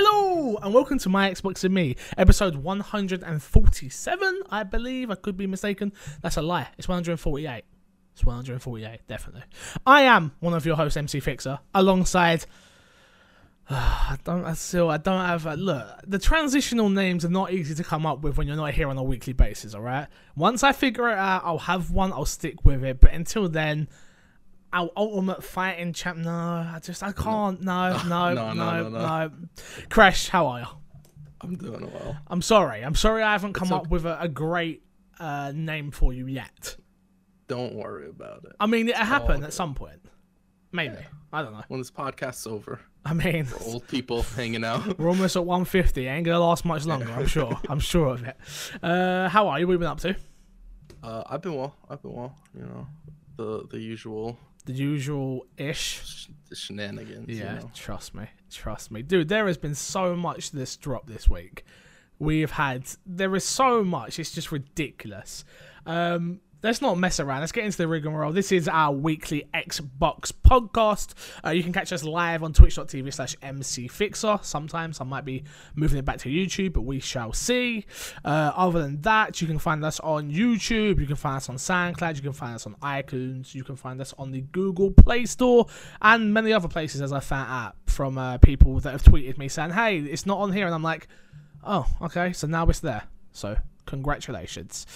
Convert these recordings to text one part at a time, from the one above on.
Hello and welcome to my Xbox and Me, episode 147, I believe. I could be mistaken. That's a lie. It's 148. It's 148, definitely. I am one of your hosts, MC Fixer, alongside. I don't. I still. I don't have. A, look, the transitional names are not easy to come up with when you're not here on a weekly basis. All right. Once I figure it out, I'll have one. I'll stick with it. But until then, our ultimate fighting champ. No, I just. I can't. No. No. No, no. no. Crash. How are you? I'm doing well. I'm sorry. I'm sorry. I haven't come up with a, a great uh, name for you yet. Don't worry about it. I mean, it happened good. at some point. Maybe. I don't know. When this podcast's over, I mean, old people hanging out. we're almost at 150. Ain't gonna last much longer. I'm sure. I'm sure of it. Uh, how are you? What have you been up to? Uh, I've been well. I've been well. You know, the the usual The usual ish. sh- shenanigans. Yeah, You know? trust me, trust me, dude. There has been so much this drop this week. We've had there is so much. It's just ridiculous. Um, let's not mess around. Let's get into the rigmarole. This is our weekly Xbox podcast. Uh, you can catch us live on twitch.tv slash mcfixer. Sometimes I might be moving it back to YouTube, but we shall see. Uh, other than that, you can find us on YouTube. You can find us on SoundCloud. You can find us on iTunes. You can find us on the Google Play Store and many other places, as I found out from uh, people that have tweeted me saying, hey, it's not on here. And I'm like, oh, okay, so now it's there. So congratulations.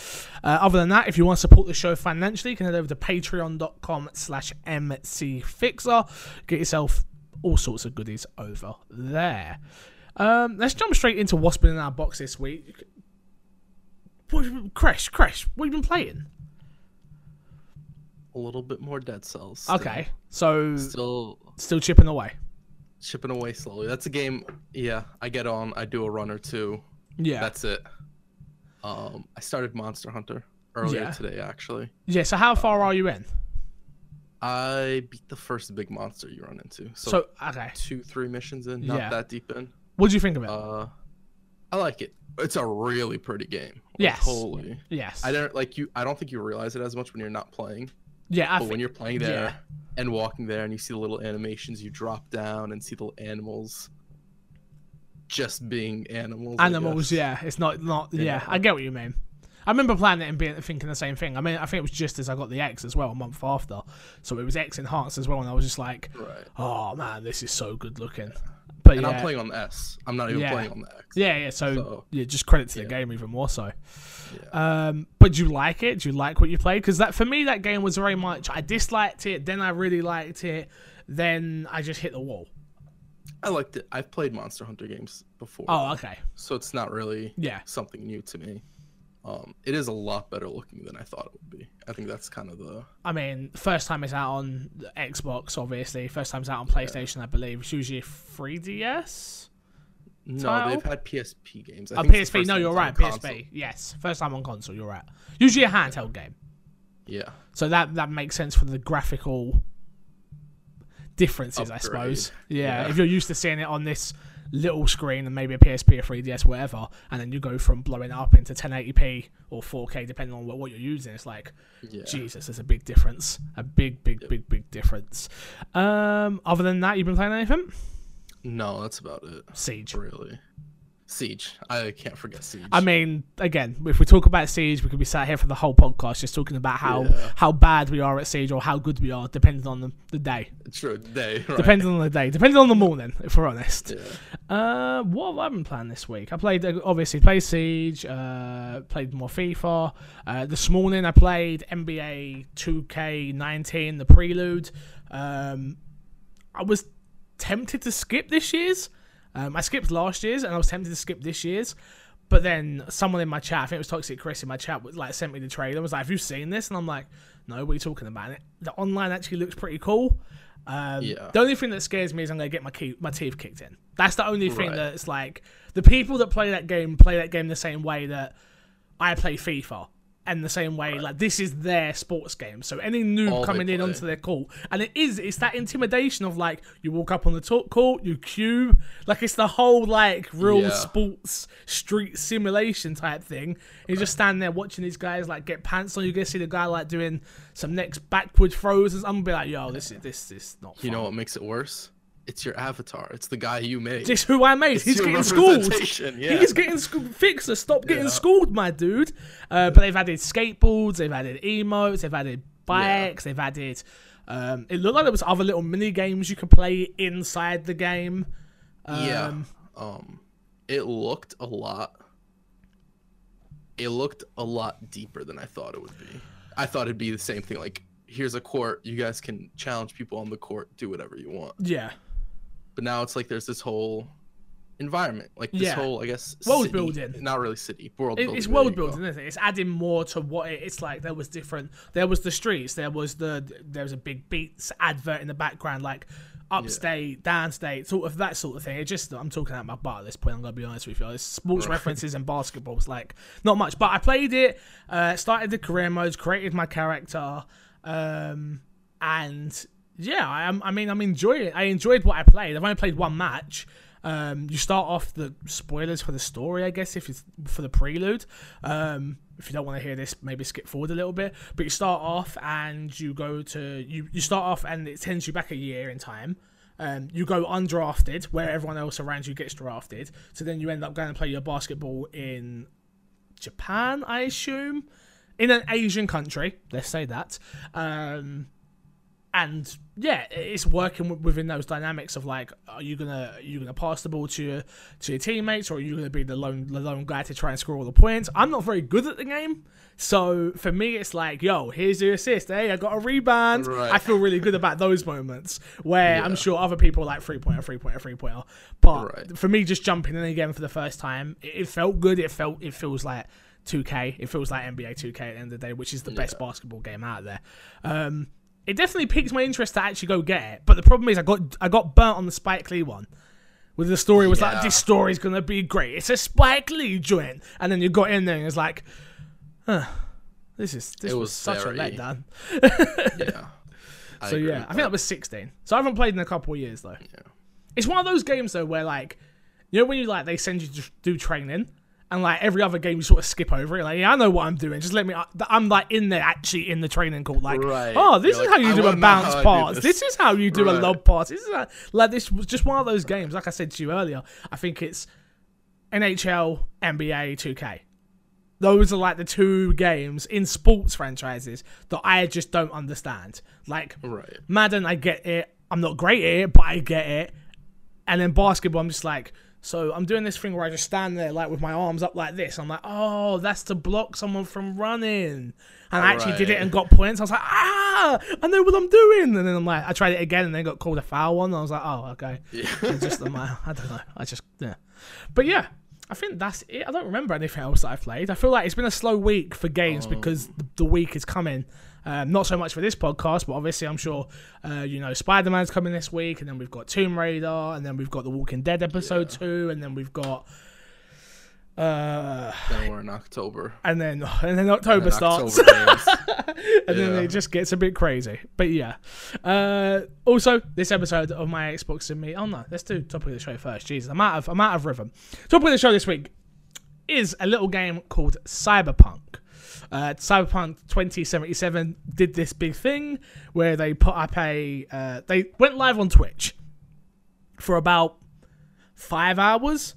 Uh, other than that, if you want to support the show financially, you can head over to patreon.com slash mcfixer. Get yourself all sorts of goodies over there. Um, let's jump straight into what's been in our box this week. What, Crash, Crash, what have you been playing? A little bit more Dead Cells. still- Okay, so Still still chipping away. chipping away slowly. That's a game. Yeah, I get on. I do a run or two. Yeah, That's it. Um, I started Monster Hunter earlier Yeah. today. Actually, yeah. So how far are you in? I beat the first big monster you run into. So, So okay, two, three missions in. Not Yeah. that deep in. what do you think of it? Uh, I like it. It's a really pretty game. Like, Yes. Holy. yes, I don't like you. I don't think you realize it as much when you're not playing. yeah. I but when you're playing there yeah. and walking there, and you see the little animations, you drop down and see the little animals. Just being animals. Animals yeah it's not not yeah. Yeah. i get what you mean i remember playing it and being thinking the same thing i mean i think it was just as i got the x as well a month after so it was x enhanced as well and i was just like Right. oh man this is so good looking but And yeah I'm playing on the S. I'm not even Yeah. playing on the X. yeah yeah so, So, yeah just credit to the yeah. game even more so um but do you like it do you like what you played because that for me that game was very much i disliked it then i really liked it then i just hit the wall I liked it. I've played Monster Hunter games before. oh okay So it's not really yeah something new to me. Um, it is a lot better looking than I thought it would be. I think that's kind of the I mean, first time it's out on the Xbox, obviously. First time it's out on PlayStation, I believe. It's usually 3DS. no. Title? They've had PSP games. I Oh, think PSP. No, you're right. console. PSP. Yes, first time on console. You're right. Usually a handheld game, Yeah. so that that makes sense for the graphical differences, I suppose. Yeah, Yeah. if you're used to seeing it on this little screen and maybe a PSP or 3DS, whatever, and then you go from blowing up into 1080p or 4K, depending on what, what you're using, it's like Yeah. Jesus, there's a big difference. A big, big, big, big difference. Um, other than that, you've been playing anything? No, that's about it. Siege. Really. Siege. I can't forget Siege. I mean, again, if we talk about Siege, we could be sat here for the whole podcast just talking about how Yeah. how bad we are at Siege or how good we are, depending on the, the day. true. Day. Right. Depending on the day. Depending on the morning, if we're honest. Yeah. Uh, what have I been playing this week? I played uh, obviously played Siege, uh, played more FIFA. Uh, this morning I played NBA 2K19, the Prelude. Um, I was tempted to skip this year's. Um, I skipped last year's, and I was tempted to skip this year's. But then someone in my chat, I think it was Toxic Chris in my chat, was like sent me the trailer. and Was like, "Have you seen this?" And I'm like, "No, what are you talking about?" And it, the online actually looks pretty cool. Um, Yeah. The only thing that scares me is I'm gonna get my key, my teeth kicked in. That's the only thing Right. that's like the people that play that game play that game the same way that I play FIFA. And the same way, like this is their sports game. So any noob All coming in onto their court, and it is, it's that intimidation of like you walk up on the top court, you queue, like it's the whole like real Yeah. sports street simulation type thing. You just stand there watching these guys like get pants on. You get to see the guy like doing some next backward throws, and I'm gonna be like, yo, this is this is not. You know what makes it worse? It's your avatar. It's the guy you made. It's who I made. It's He's getting schooled. Yeah. He's getting schooled. Fixer, stop getting Yeah. schooled, my dude. Uh, but they've added skateboards, they've added emotes, they've added bikes, they've added. Um, it looked like there was other little mini games you could play inside the game. Um, yeah. Um, it looked a lot. It looked a lot deeper than I thought it would be. I thought it'd be the same thing. Like, here's a court. You guys can challenge people on the court. Do whatever you want. Yeah. But now it's like there's this whole environment, like this Yeah. whole, I guess, World city- building. Not really city. World It, building. it's world building, isn't it? It's adding more to what it, it's like. There was different. There was the streets. There was the. There was a big Beats advert in the background, like upstate, downstate, sort of that sort of thing. It just. I'm talking out my butt at this point. I'm gonna be honest with you. It's sports Right. references and basketball. It's like not much, but I played it. Uh, started the career modes, created my character, um, and yeah, I. I mean, I'm enjoying it. I enjoyed what I played. I've only played one match. Um, you start off the spoilers for the story, I guess, if it's for the prelude. Um, if you don't want to hear this, maybe skip forward a little bit. But you start off and you go to you. You start off and it sends you back a year in time. Um, you go undrafted, where everyone else around you gets drafted. So then you end up going and play your basketball in Japan, I assume, in an Asian country. Let's say that. Um, and yeah, it's working within those dynamics of like, are you gonna are you gonna pass the ball to your to your teammates, or are you gonna be the lone the lone guy to try and score all the points? I'm not very good at the game, so for me, it's like, yo, here's your assist. Hey, I got a rebound. Right. I feel really good about those moments where Yeah. I'm sure other people are like three pointer, three pointer, three pointer. But Right. for me, just jumping in again for the first time, it, it felt good. It felt it feels like 2K. It feels like NBA 2K at the end of the day, which is the best basketball game out there. Um, it definitely piqued my interest to actually go get it. But the problem is, I got I got burnt on the Spike Lee one. With the story was like Yeah. this story's gonna be great. It's a Spike Lee joint, and then you got in there and it's like, huh, this is this It was, was such very- a letdown. Yeah. I So yeah, I think that was 16. So I haven't played in a couple of years though. Yeah. It's one of those games though where like, you know when you like they send you to do training. And like every other game, you sort of skip over it. Like, yeah, I know what I'm doing. Just let me. Uh, I'm like in there, actually in the training call. Like, Right. oh, this You're is like, how you I do a bounce how I do pass. this. This is how you do a Right. lob pass. This is how, like this was just one of those games. Like I said to you earlier, I think it's NHL, NBA, 2K. Those are like the two games in sports franchises that I just don't understand. Like Right. Madden, I get it. I'm not great at it, but I get it. And then basketball, I'm just like, so I'm doing this thing where I just stand there like with my arms up like this. I'm like, oh, that's to block someone from running. And I actually did it and got points. I was like, ah, I know what I'm doing. And then I'm like, I tried it again and then got called a foul one. And I was like, oh, okay. Yeah. Just I'm like, I don't know. I just yeah. But yeah, I think that's it. I don't remember anything else that I've played. I feel like it's been a slow week for games because the, the week is coming. Um, not so much for this podcast, but obviously I'm sure uh, you know Spider Man's coming this week, and then we've got Tomb Raider, and then we've got The Walking Dead episode two, and then we've got uh, then we're in October. and then and then October And starts. October and then it just gets a bit crazy. But yeah. Uh, also, this episode of my Xbox and me. Oh no, let's do topic of the show first. Jesus, I'm out of I'm out of rhythm. Topic of the show this week is a little game called Cyberpunk. Uh, Cyberpunk 2077 did this big thing where they put up a uh, they went live on Twitch for about five hours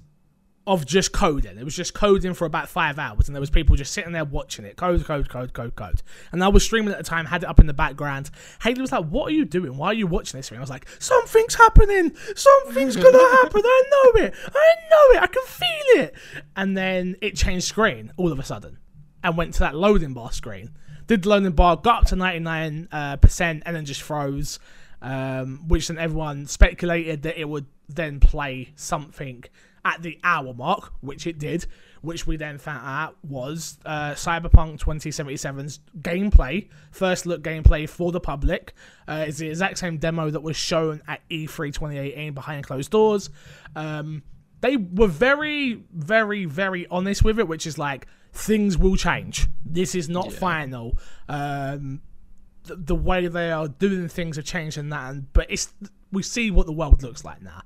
of just coding. It was just coding for about five hours, and there was people just sitting there watching it, code, code, code, code, code. And I was streaming at the time, had it up in the background. Haley was like, "What are you doing? Why are you watching this thing?" I was like, "Something's happening. Something's gonna happen. I know it. I know it. I can feel it." And then it changed screen all of a sudden, and went to that loading bar screen. Did the loading bar, got up to ninety nine uh, percent, and then just froze. Um, which then everyone speculated that it would then play something at the hour mark, which it did, which we then found out was uh, Cyberpunk 2077's gameplay, first look gameplay for the public. Uh, it's the exact same demo that was shown at E E3 2018 behind closed doors. Um, they were very, very, very honest with it, which is like things will change. This is not final. Um, the, the way they are doing things are changing that, and, but it's we see what the world looks like now.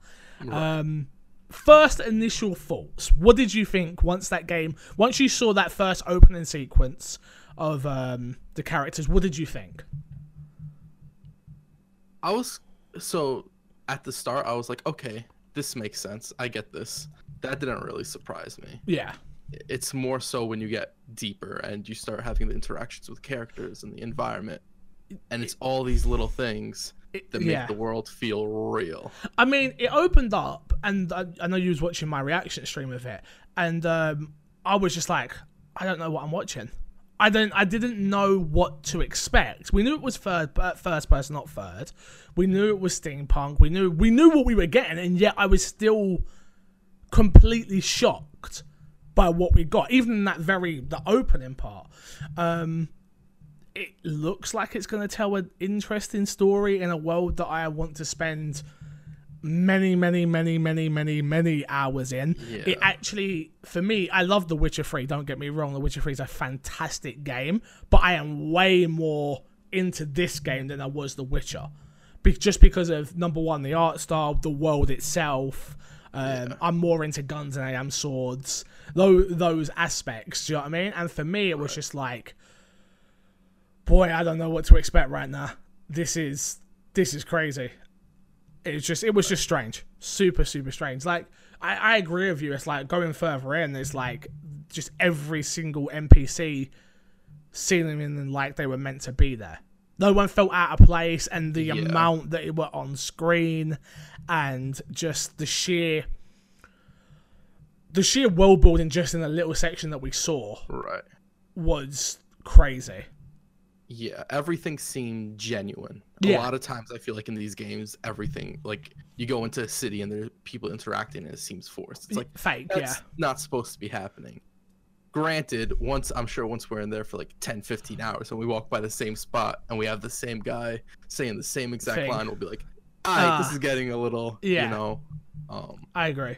Um, first initial thoughts. What did you think once that game, once you saw that first opening sequence of um, the characters? What did you think? I was so at the start I was like, okay, this makes sense. I get this. That didn't really surprise me. Yeah. It's more so when you get deeper and you start having the interactions with characters and the environment, and it's all these little things that make yeah. the world feel real. I mean, it opened up, and I, I know you was watching my reaction stream of it, and um, I was just like, I don't know what I'm watching. I don't. I didn't know what to expect. We knew it was third, uh, first person, not third. We knew it was steampunk. We knew we knew what we were getting, and yet I was still completely shocked by what we got. Even in that very the opening part. Um, it looks like it's going to tell an interesting story in a world that I want to spend many, many, many, many, many, many hours in. It actually, for me, I love The Witcher 3. Don't get me wrong, The Witcher 3 is a fantastic game, but I am way more into this game than I was The Witcher. Be- just because of number one, the art style, the world itself. Um, I'm more into guns than I am swords. Those those aspects, do you know what I mean? And for me, it was just like, boy, I don't know what to expect right now. This is this is crazy. It's just it was just strange, super super strange. Like I, I agree with you. It's like going further in. It's mm-hmm. like just every single NPC seeming like they were meant to be there. No one felt out of place, and the Yeah. amount that it were on screen, and just the sheer, the sheer world building just in the little section that we saw Right. was crazy. Yeah, everything seemed genuine. Yeah. A lot of times I feel like in these games, everything like you go into a city and there are people interacting and it seems forced. It's like Fake, that's yeah. not supposed to be happening. Granted, once I'm sure once we're in there for like 10, 15 hours and we walk by the same spot and we have the same guy saying the same exact Thing. line, we'll be like, all right, this Ah. is getting a little, Yeah. you know. Um, I agree,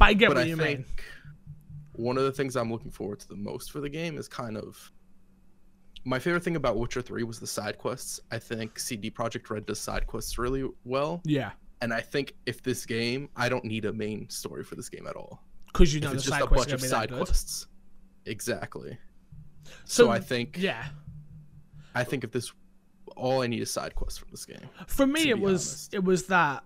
but I get but what I you think mean. one of the things I'm looking forward to the most for the game is kind of my favorite thing about Witcher 3 was the side quests. I think CD Projekt Red does side quests really well, Yeah, and I think if this game, I don't need a main story for this game at all. because you know the it's just a bunch of side quests. Exactly. So, So, I think Yeah, I think if this all I need is side quests from this game. for me it was honest. it was that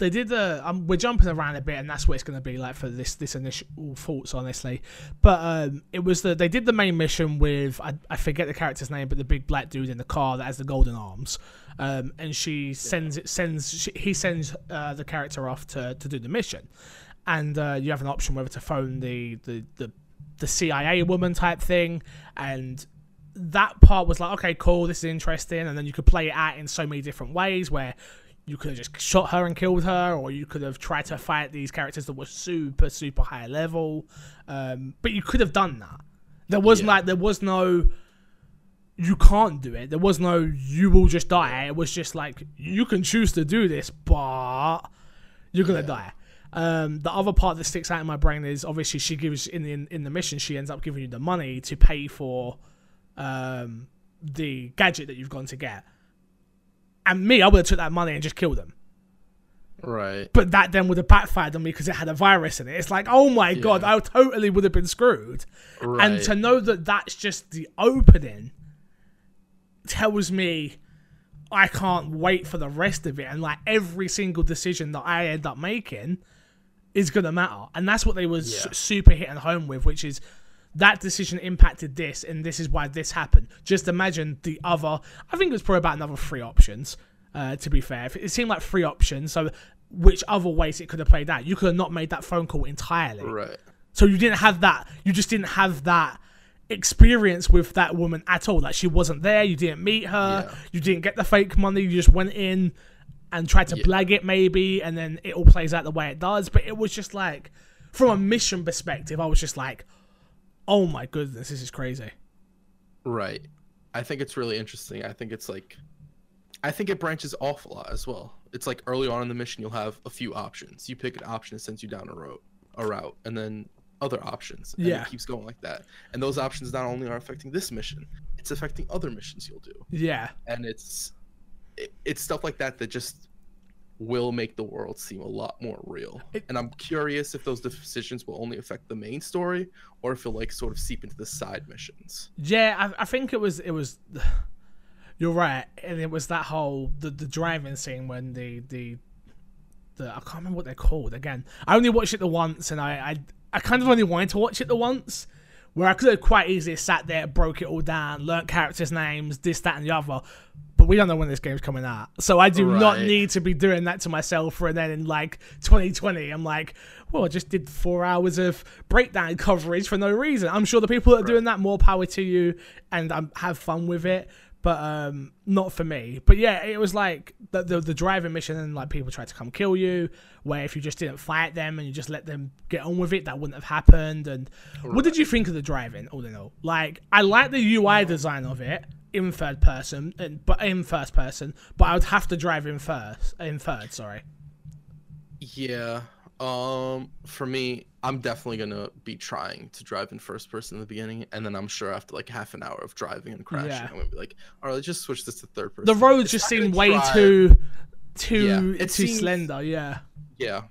they did the um, we're jumping around a bit and that's what it's going to be like for this this initial thoughts honestly. But um it was the they did the main mission with I, I forget the character's name but the big black dude in the car that has the golden arms. Um and she sends it sends she, he sends uh, the character off to to do the mission. And uh, you have an option whether to phone the the the, the CIA woman type thing. And that part was like, okay, cool, this is interesting, and then you could play it out in so many different ways where you could have just shot her and killed her, or you could have tried to fight these characters that were super, super high level. Um, but you could have done that. There was Yeah. like there was no you can't do it. There was no you will just die. It was just like you can choose to do this, but you're gonna Yeah. die. Um, the other part that sticks out in my brain is obviously she gives in the in the mission she ends up giving you the money to pay for um, the gadget that you've gone to get. And me, I would have took that money and just killed them. Right. But that then would have backfired on me because it had a virus in it. It's like, oh my god, I totally would have been screwed. Right. And to know that that's just the opening tells me I can't wait for the rest of it. And like every single decision that I end up making is gonna matter. And that's what they was Yeah. super hitting home with, which is that decision impacted this, and this is why this happened. Just imagine the other. I think it was probably about another three options. Uh, to be fair, it seemed like three options. So, which other ways it could have played out? You could have not made that phone call entirely. right. So you didn't have that. You just didn't have that experience with that woman at all. Like she wasn't there. You didn't meet her. Yeah. You didn't get the fake money. You just went in and tried to Yeah. blag it maybe, and then it all plays out the way it does. But it was just like, from a mission perspective, I was just like, oh my goodness, this is crazy. Right. I think it's really interesting. I think it's like I think it branches off a lot as well. It's like early on in the mission you'll have a few options. You pick an option it sends you down a road a route and then other options. And Yeah. it keeps going like that. And those options not only are affecting this mission, it's affecting other missions you'll do. Yeah, And it's it, it's stuff like that that just will make the world seem a lot more real. And I'm curious if those decisions will only affect the main story or if it'll like sort of seep into the side missions. yeah. I, I think it was. It was. You're right, and it was that whole the, the driving scene when the the the I can't remember what they're called again. I only watched it the once, and I I, I kind of only wanted to watch it the once. Where I could have quite easily sat there, broke it all down, learnt characters' names, this, that, and the other. But we don't know when this game's coming out, so I do not need to be doing that to myself. And then in like 2020, I'm like, well, I just did four hours of breakdown coverage for no reason. I'm sure the people that are doing that, more power to you, and um, have fun with it. But um, not for me. But yeah, it was like the, the the driving mission, and like people tried to come kill you. Where if you just didn't fight them and you just let them get on with it, that wouldn't have happened. And what did you think of the driving? All in all, like I like the UI design of it in third person, and, but in first person. But I would have to drive in first, in third. Sorry. Yeah. Um, for me, I'm definitely gonna be trying to drive in first person in the beginning, and then I'm sure after like half an hour of driving and crashing, Yeah. I'm gonna be like, all right, let's just switch this to third person. The roads It's just seem way drive- too, too, Yeah, too seems- slender. Yeah. Yeah.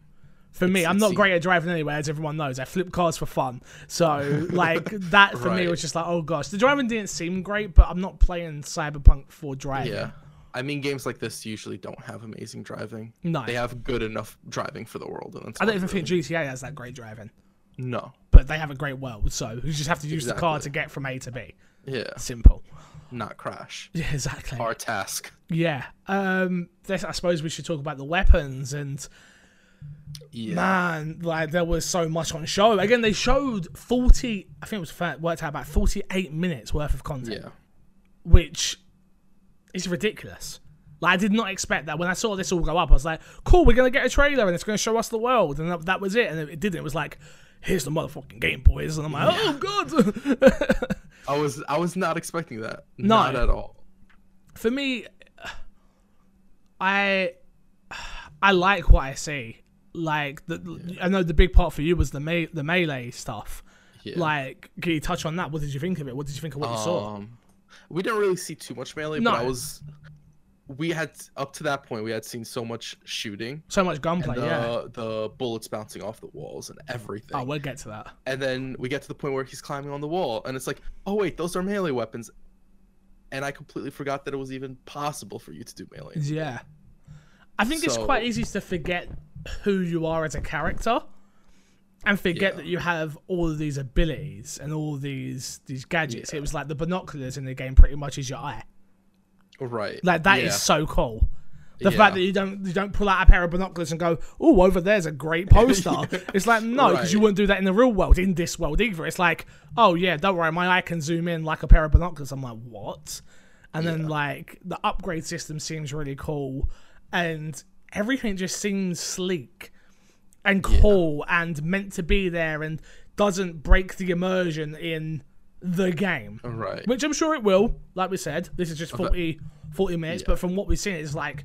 For me, I'm not seems- great at driving anyway, as everyone knows. I flip cars for fun. So, like, that for me was just like, oh gosh. The driving didn't seem great, but I'm not playing Cyberpunk for driving. Yeah. I mean, games like this usually don't have amazing driving. No. They have good enough driving for the world, and I don't even really- think GTA has that great driving, No. but they have a great world. So, you just have to use the car to get from A to B. Yeah. Simple. Not crash. Yeah, exactly. Our task. Yeah. Um, this, I suppose we should talk about the weapons and Yeah. man, like there was so much on show. Again, they showed 40. I think it was worked out about 48 minutes worth of content. Yeah. which is ridiculous. Like I did not expect that. When I saw this all go up, I was like, "Cool, we're gonna get a trailer and it's gonna show us the world," and that, that was it. And it didn't. It was like, "Here's the motherfucking Game Boys," and I'm like, "Oh god." I was I was not expecting that. No. Not at all. For me, I I like what I see. Like the, I know the big part for you was the me- the melee stuff. Yeah. Like, can you touch on that? What did you think of it? What did you think of what you saw? Um, We didn't really see too much melee, No. but I was. We had up to that point, we had seen so much shooting, So much gunplay, the yeah. the bullets bouncing off the walls and everything. Oh, we'll get to that. and then we get to the point where he's climbing on the wall, and it's like, oh wait, those are melee weapons, and I completely forgot that it was even possible for you to do melee. Yeah. I think it's quite easy to forget who you are as a character and forget Yeah. that you have all of these abilities and all these these gadgets. Yeah. It was like the binoculars in the game pretty much is your eye. Right. Like that is yeah. so cool. The fact that you don't you don't pull out a pair of binoculars and go, "Oh, over there's a great poster." It's like no, because you wouldn't do that in the real world, in this world either. It's like, "Oh yeah, don't worry, my eye can zoom in like a pair of binoculars." I'm like, "What?" And then like the upgrade system seems really cool, and everything just seems sleek and cool and meant to be there and doesn't break the immersion in the game Right. which I'm sure it will. Like we said, this is just 40, 40 minutes, but from what we've seen, it's like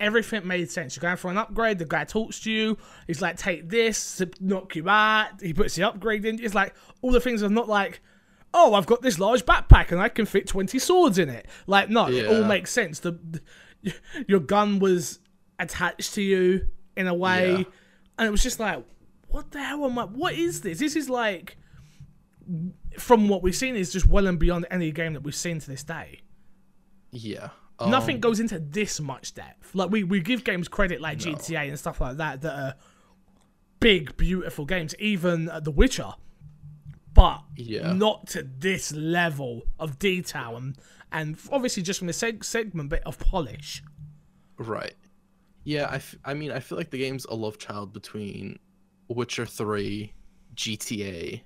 everything made sense. You're going for an upgrade. The guy talks to you. He's like, "Take this, to knock you out." He puts the upgrade in. It's like all the things are not like, "Oh, I've got this large backpack and I can fit twenty swords in it." Like, no, it all makes sense. The, the your gun was attached to you in a way, Yeah. And it was just like, "What the hell am I? What is this? This is like." From what we've seen, is just well and beyond any game that we've seen to this day. Yeah. Nothing Um, goes into this much depth. Like we, we give games credit like GTA and stuff like that that are big, beautiful games, even The Witcher, but Yeah. not to this level of detail and and obviously just from the seg- segment bit of polish. Right. Yeah, I, f- I mean, I feel like the game's a love child between Witcher 3, GTA,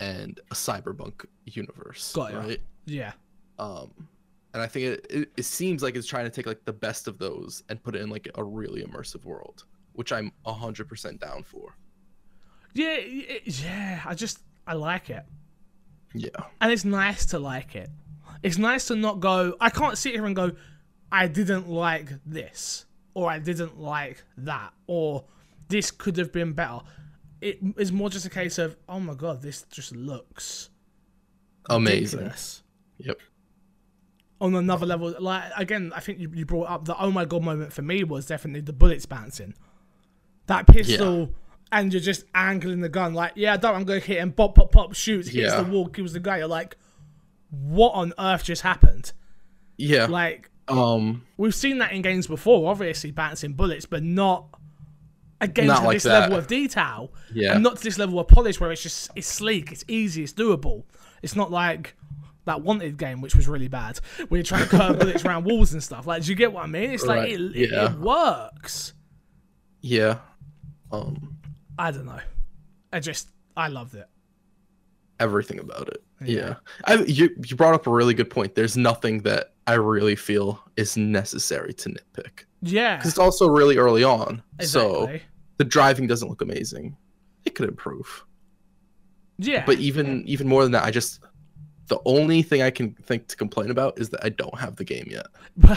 and a cyberpunk universe. Got right? Yeah, Um, and I think it, it, it seems like it's trying to take like the best of those and put it in like a really immersive world, which I'm 100% down for. yeah, it- yeah. I just I like it. Yeah. and it's nice to like it. It's nice to not go. I can't sit here and go, I didn't like this, or I didn't like that, or this could have been better. It is more just a case of, oh my god, this just looks Amazing. ridiculous. Yep. On another level, like again, I think you, you brought up the oh my god moment for me was definitely the bullets bouncing. That pistol, and you're just angling the gun like, yeah, I don't, I'm gonna hit him, pop, pop, pop, shoots, hits Yeah. the wall, kills the guy. You're like, what on earth just happened? Yeah. Like um, we've seen that in games before, obviously bouncing bullets, but not a game Not to like this that. level of detail, Yeah. and not to this level of polish where it's just it's sleek, it's easy, it's doable. It's not like that wanted game which was really bad where you're trying to curve bullets around walls and stuff like do you get what i mean it's like Right, it, it, yeah. it works Yeah. Um, i don't know i just i loved it everything about it. Yeah. Yeah. I, you you brought up a really good point. There's nothing that I really feel is necessary to nitpick yeah because it's also really early on. So the driving doesn't look amazing. It could improve. yeah But even even more than that, I just the only thing I can think to complain about is that I don't have the game yet.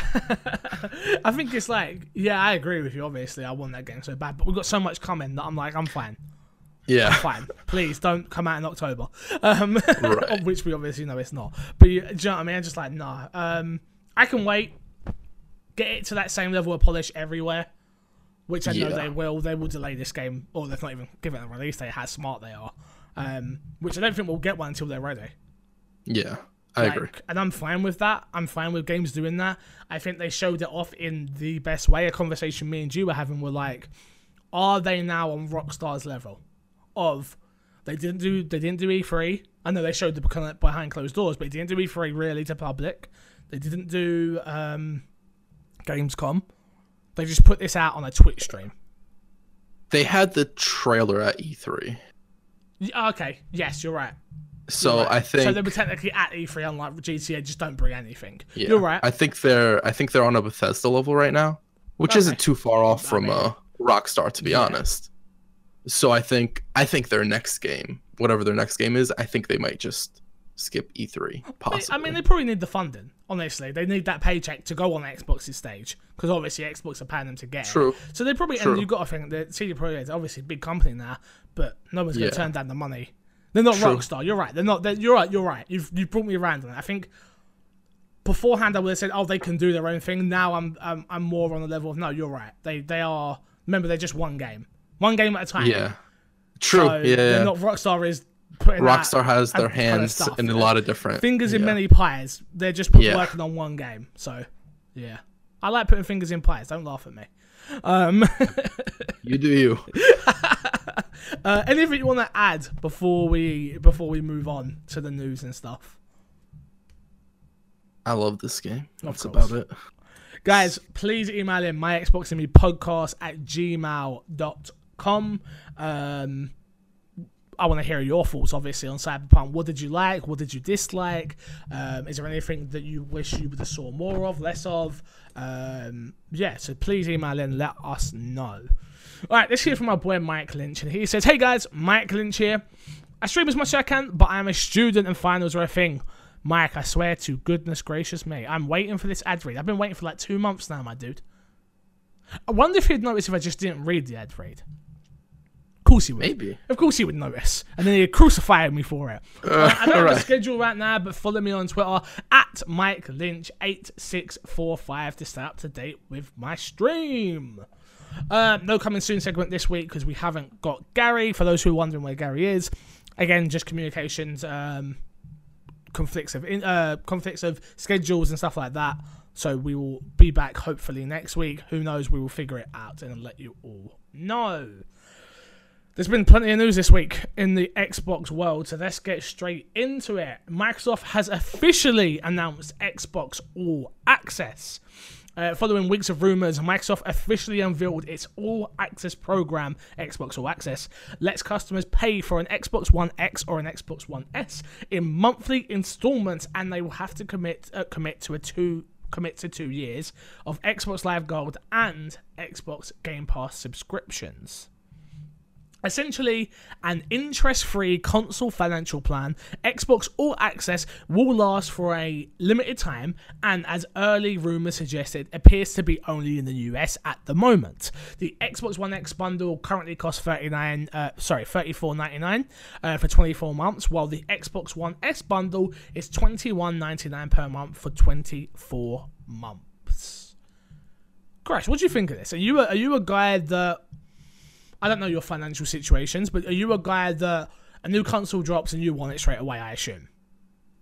I think it's like, yeah, I agree with you. Obviously, I want that game so bad, but we've got so much coming that I'm like, I'm fine, Yeah. fine. Please don't come out in October, um, Right. which we obviously know it's not. But you, do you know what I mean? I'm just like, nah. Um, I can wait, get it to that same level of polish everywhere, which I know Yeah. they will. They will delay this game, or they've not even given it a release date. How smart they are. Um, which I don't think we'll get one until they're ready. Yeah. I agree. Like, and I'm fine with that. I'm fine with games doing that. I think they showed it off in the best way. A conversation me and you were having were like, are they now on Rockstar's level? Of they didn't do they didn't do E3. I know they showed the behind closed doors, but they didn't do E3 really to public. They didn't do um, Gamescom. They just put this out on a Twitch stream. They had the trailer at E3. Okay, yes, you're right. So right. I think so. They were technically at E3, unlike GTA. Just don't bring anything. yeah, You're right. I think they're I think they're on a Bethesda level right now, which Okay. isn't too far off I from mean- uh, Rockstar to be Yeah. honest. So I think I think their next game, whatever their next game is, I think they might just skip E3 possibly. I mean, they probably need the funding. Honestly, they need that paycheck to go on Xbox's stage because obviously Xbox are paying them to get. it. True. So they probably True. and you've got to think that CD Projekt is obviously a big company now, but no one's going Yeah. to turn down the money. They're not True. Rockstar. You're right. They're not. They're, you're right. You're right. You've you brought me around on it. I think beforehand I would have said, oh, they can do their own thing. Now I'm I'm, I'm more on the level of no. You're right. They they are. Remember, they're just one game, one game at a time. yeah. True. So yeah. Not Rockstar is putting Rockstar has their and kind of hands in a lot of different fingers in many pies. They're just working on one game. So, yeah, I like putting fingers in pies. Don't laugh at me. Um, You do you. uh, anything you want to add before we before we move on to the news and stuff, I love this game. Of That's course. about it. guys? Please email in my Xbox and me podcast at gmail.com. Um, I want to hear your thoughts, obviously, on Cyberpunk. What did you like? What did you dislike? Um, is there anything that you wish you would have saw more of, less of? Um, yeah, so please email in, let us know. All right, let's hear from my boy Mike Lynch, and he says, "Hey guys, Mike Lynch here. I stream as much as I can, but I am a student, and finals are a thing. Mike, I swear to goodness gracious me, I'm waiting for this ad read. I've been waiting for like two months now, my dude. I wonder if he'd notice if I just didn't read the ad read. Of course he would. Maybe. Of course he would notice. And then he'd crucify me for it. Uh, I don't have a schedule right now, but follow me on Twitter at Mike Lynch8645 to stay up to date with my stream. Uh, no coming soon segment this week because we haven't got Gary. For those who are wondering where Gary is, again, just communications, um, conflicts of in, uh, conflicts of schedules and stuff like that. So we will be back hopefully next week. Who knows? We will figure it out and let you all know. There's been plenty of news this week in the Xbox world, so let's get straight into it. Microsoft has officially announced Xbox All Access. Uh, following weeks of rumors, Microsoft officially unveiled its All Access program, Xbox All Access, lets customers pay for an Xbox One X or an Xbox One S in monthly installments, and they will have to commit uh, commit to a two commit to two years of Xbox Live Gold and Xbox Game Pass subscriptions. Essentially, an interest free console financial plan, Xbox All Access will last for a limited time and, as early rumours suggested, appears to be only in the US at the moment. The Xbox One X bundle currently costs 39 uh, sorry, $34.99 uh, for 24 months, while the Xbox One S bundle is $21.99 per month for 24 months. Crash, what do you think of this? Are you a, are you a guy that I don't know your financial situations, but are you a guy that a new console drops and you want it straight away? I assume.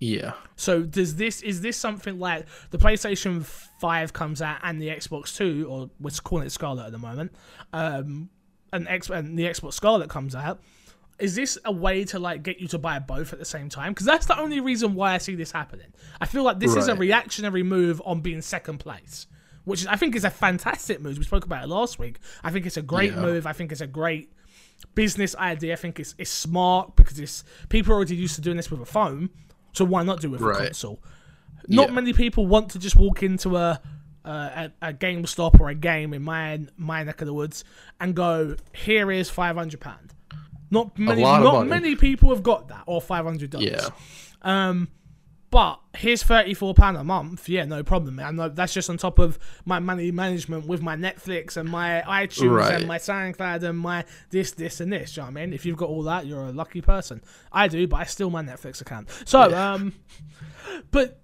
Yeah. So does this is this something like the PlayStation Five comes out and the Xbox Two, or we're calling it Scarlet at the moment, um, an X and the Xbox Scarlet comes out, is this a way to like get you to buy both at the same time? Because that's the only reason why I see this happening. I feel like this is a reactionary move on being second place, which is, I think is a fantastic move. We spoke about it last week. I think it's a great Yeah. move. I think it's a great business idea. I think it's it's smart because it's people are already used to doing this with a phone, so why not do it with a Right. console? Not Yeah. many people want to just walk into a a, a, a GameStop or a game in my my neck of the woods and go, here is five hundred pound. Not many, not many people have got that or five hundred dollars. Yeah. Um, but here's thirty four pound a month. Yeah, no problem. Know that's just on top of my money management with my Netflix and my iTunes Right. and my SoundCloud and my this, this, and this. Do you know what I mean? If you've got all that, you're a lucky person. I do, but I still my Netflix account. So, um, but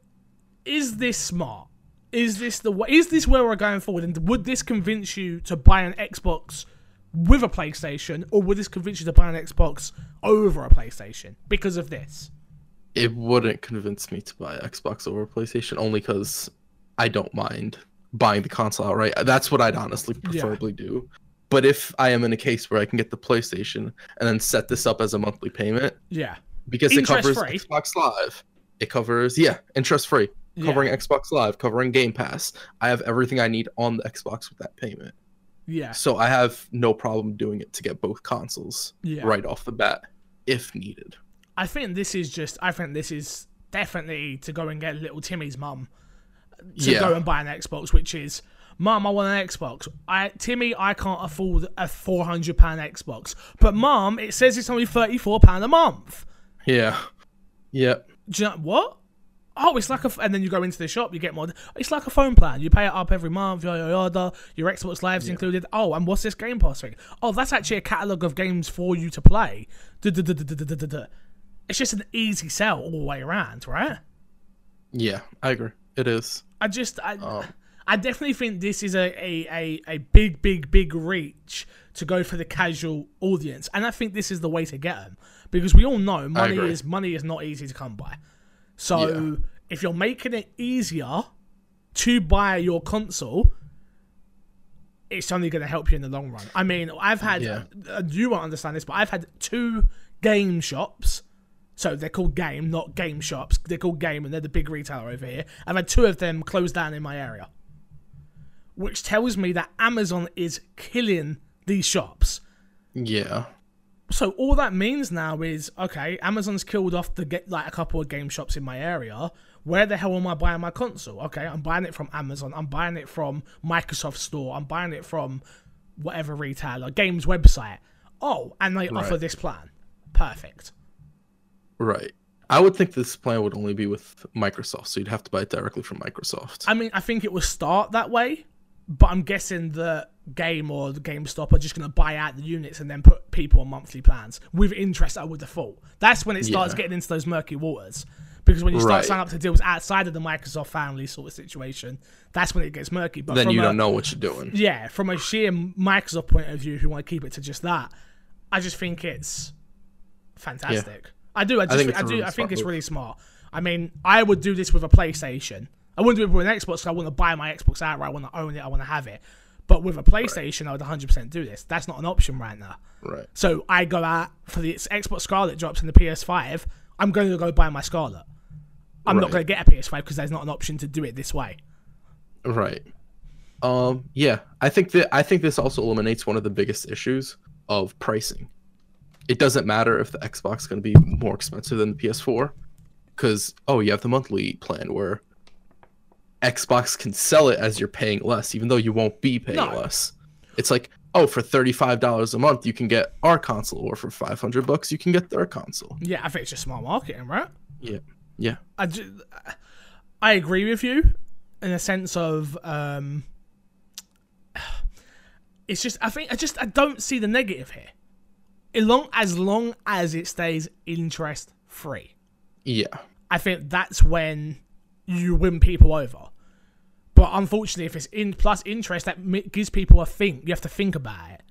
is this smart? Is this the way? Is this where we're going forward? And would this convince you to buy an Xbox with a PlayStation, or would this convince you to buy an Xbox over a PlayStation because of this? It wouldn't convince me to buy Xbox over PlayStation only because I don't mind buying the console outright. That's what I'd honestly preferably do. But if I am in a case where I can get the PlayStation and then set this up as a monthly payment, Yeah, because it covers Interest-free. Xbox Live, it covers yeah, interest free, Yeah. covering Xbox Live, covering Game Pass. I have everything I need on the Xbox with that payment. yeah, So I have no problem doing it to get both consoles yeah. right off the bat if needed. I think this is just. I think this is definitely to go and get little Timmy's mum to Yeah. go and buy an Xbox, which is. Mum, I want an Xbox. I Timmy, I can't afford a four hundred pound Xbox. But mum, it says it's only thirty four pound a month. Yeah. Yep. Do you know what? Oh, it's like a, and then you go into the shop, you get more. It's like a phone plan. You pay it up every month. Yada yada. Your Xbox Live's included. Oh, and what's this Game Pass thing? Oh, that's actually a catalog of games for you to play. Duh, duh, duh, It's just an easy sell all the way around, right? Yeah, I agree. It is. I just, I, Um, I definitely think this is a, a, a, a big, big, big reach to go for the casual audience, and I think this is the way to get them because we all know money is money is not easy to come by. So Yeah. if you're making it easier to buy your console, it's only going to help you in the long run. I mean, I've had Yeah. uh, you won't understand this, but I've had two game shops. So they're called Game, not Game Shops. They're called Game, and they're the big retailer over here. I've had two of them closed down in my area, which tells me that Amazon is killing these shops. Yeah. So all that means now is okay. Amazon's killed off the get like a couple of game shops in my area. Where the hell am I buying my console? Okay, I'm buying it from Amazon. I'm buying it from Microsoft Store. I'm buying it from whatever retailer, games website. Oh, and they offer this plan. Perfect. Right. I would think this plan would only be with Microsoft, so you'd have to buy it directly from Microsoft. I mean, I think it will start that way, but I'm guessing that Game or the GameStop are just going to buy out the units and then put people on monthly plans with interest over default. That's when it starts Yeah. getting into those murky waters. Because when you start Right. signing up to deals outside of the Microsoft family sort of situation, that's when it gets murky. But then you a, don't know what you're doing. Yeah, from a sheer Microsoft point of view, if you want to keep it to just that, I just think it's fantastic. I do. I just. I, think a do. I think it's really smart. I mean, I would do this with a PlayStation. I wouldn't do it with an Xbox. I want to buy my Xbox outright. I want to own it. I want to have it. But with a PlayStation, I would 100% do this. That's not an option right now. Right. So I go out for the Xbox Scarlet drops in the PS5. I'm going to go buy my Scarlet. I'm not going to get a PS5 because there's not an option to do it this way. Right. Um. Yeah. I think that I think this also eliminates one of the biggest issues of pricing. It doesn't matter if the Xbox is going to be more expensive than the PS4, because oh, you have the monthly plan where Xbox can sell it as you're paying less, even though you won't be paying No. less. It's like oh, for thirty five dollars a month you can get our console, or for five hundred bucks you can get their console. Yeah, I think it's just smart marketing, right? Yeah. Yeah. I, ju- I agree with you in a sense of um, it's just I think I just I don't see the negative here. As long as long as it stays interest free, Yeah. I think that's when you win people over. But unfortunately, if it's in plus interest, that gives people a think. You have to think about it.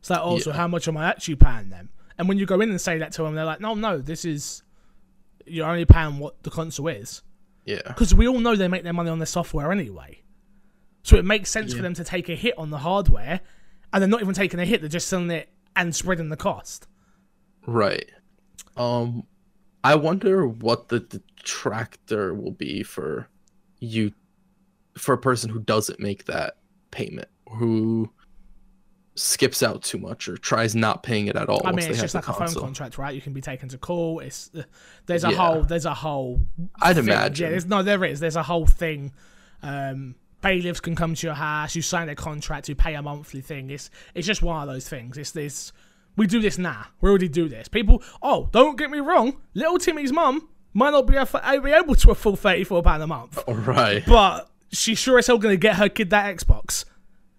It's like, oh, also, Yeah. how much am I actually paying them? And when you go in and say that to them, they're like, no, no, this is you're only paying what the console is Yeah. because we all know they make their money on their software anyway. So it makes sense for them to take a hit on the hardware and they're not even taking a hit; they're just selling it and spreading the cost. Right. Um, I wonder what the detractor will be for you, for a person who doesn't make that payment, who skips out too much or tries not paying it at all. I mean, it's just like a phone contract, right? You can be taken to call. It's uh, there's a Yeah. whole there's a whole. I'd thing. imagine. Yeah, there's no, there is. There's a whole thing. Um, bailiffs can come to your house. You sign a contract. You pay a monthly thing. It's it's just one of those things. It's this. We do this now. We already do this. People. Oh, don't get me wrong. Little Timmy's mum might not be, able to afford thirty four pound a month, Right. but she's sure as hell going to get her kid that Xbox.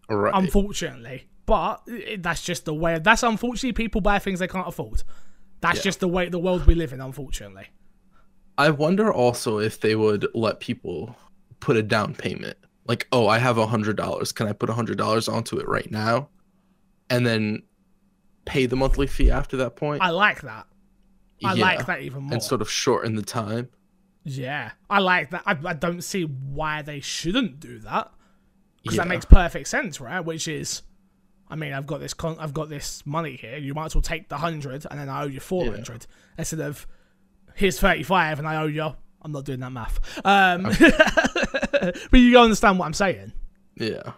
Right. Unfortunately, but that's just the way. That's unfortunately people buy things they can't afford. That's Yeah. just the way the world we live in. Unfortunately. I wonder also if they would let people put a down payment. Like, oh, I have a hundred dollars. Can I put a hundred dollars onto it right now, and then pay the monthly fee after that point? I like that. I Yeah, like that even more. and sort of shorten the time. Yeah, I like that. I, I don't see why they shouldn't do that because Yeah. that makes perfect sense, right? Which is, I mean, I've got this con- I've got this money here. You might as well take the hundred, and then I owe you four hundred instead of here's thirty five, and I owe you. I'm not doing that math. Um, but you understand what I'm saying. Yeah.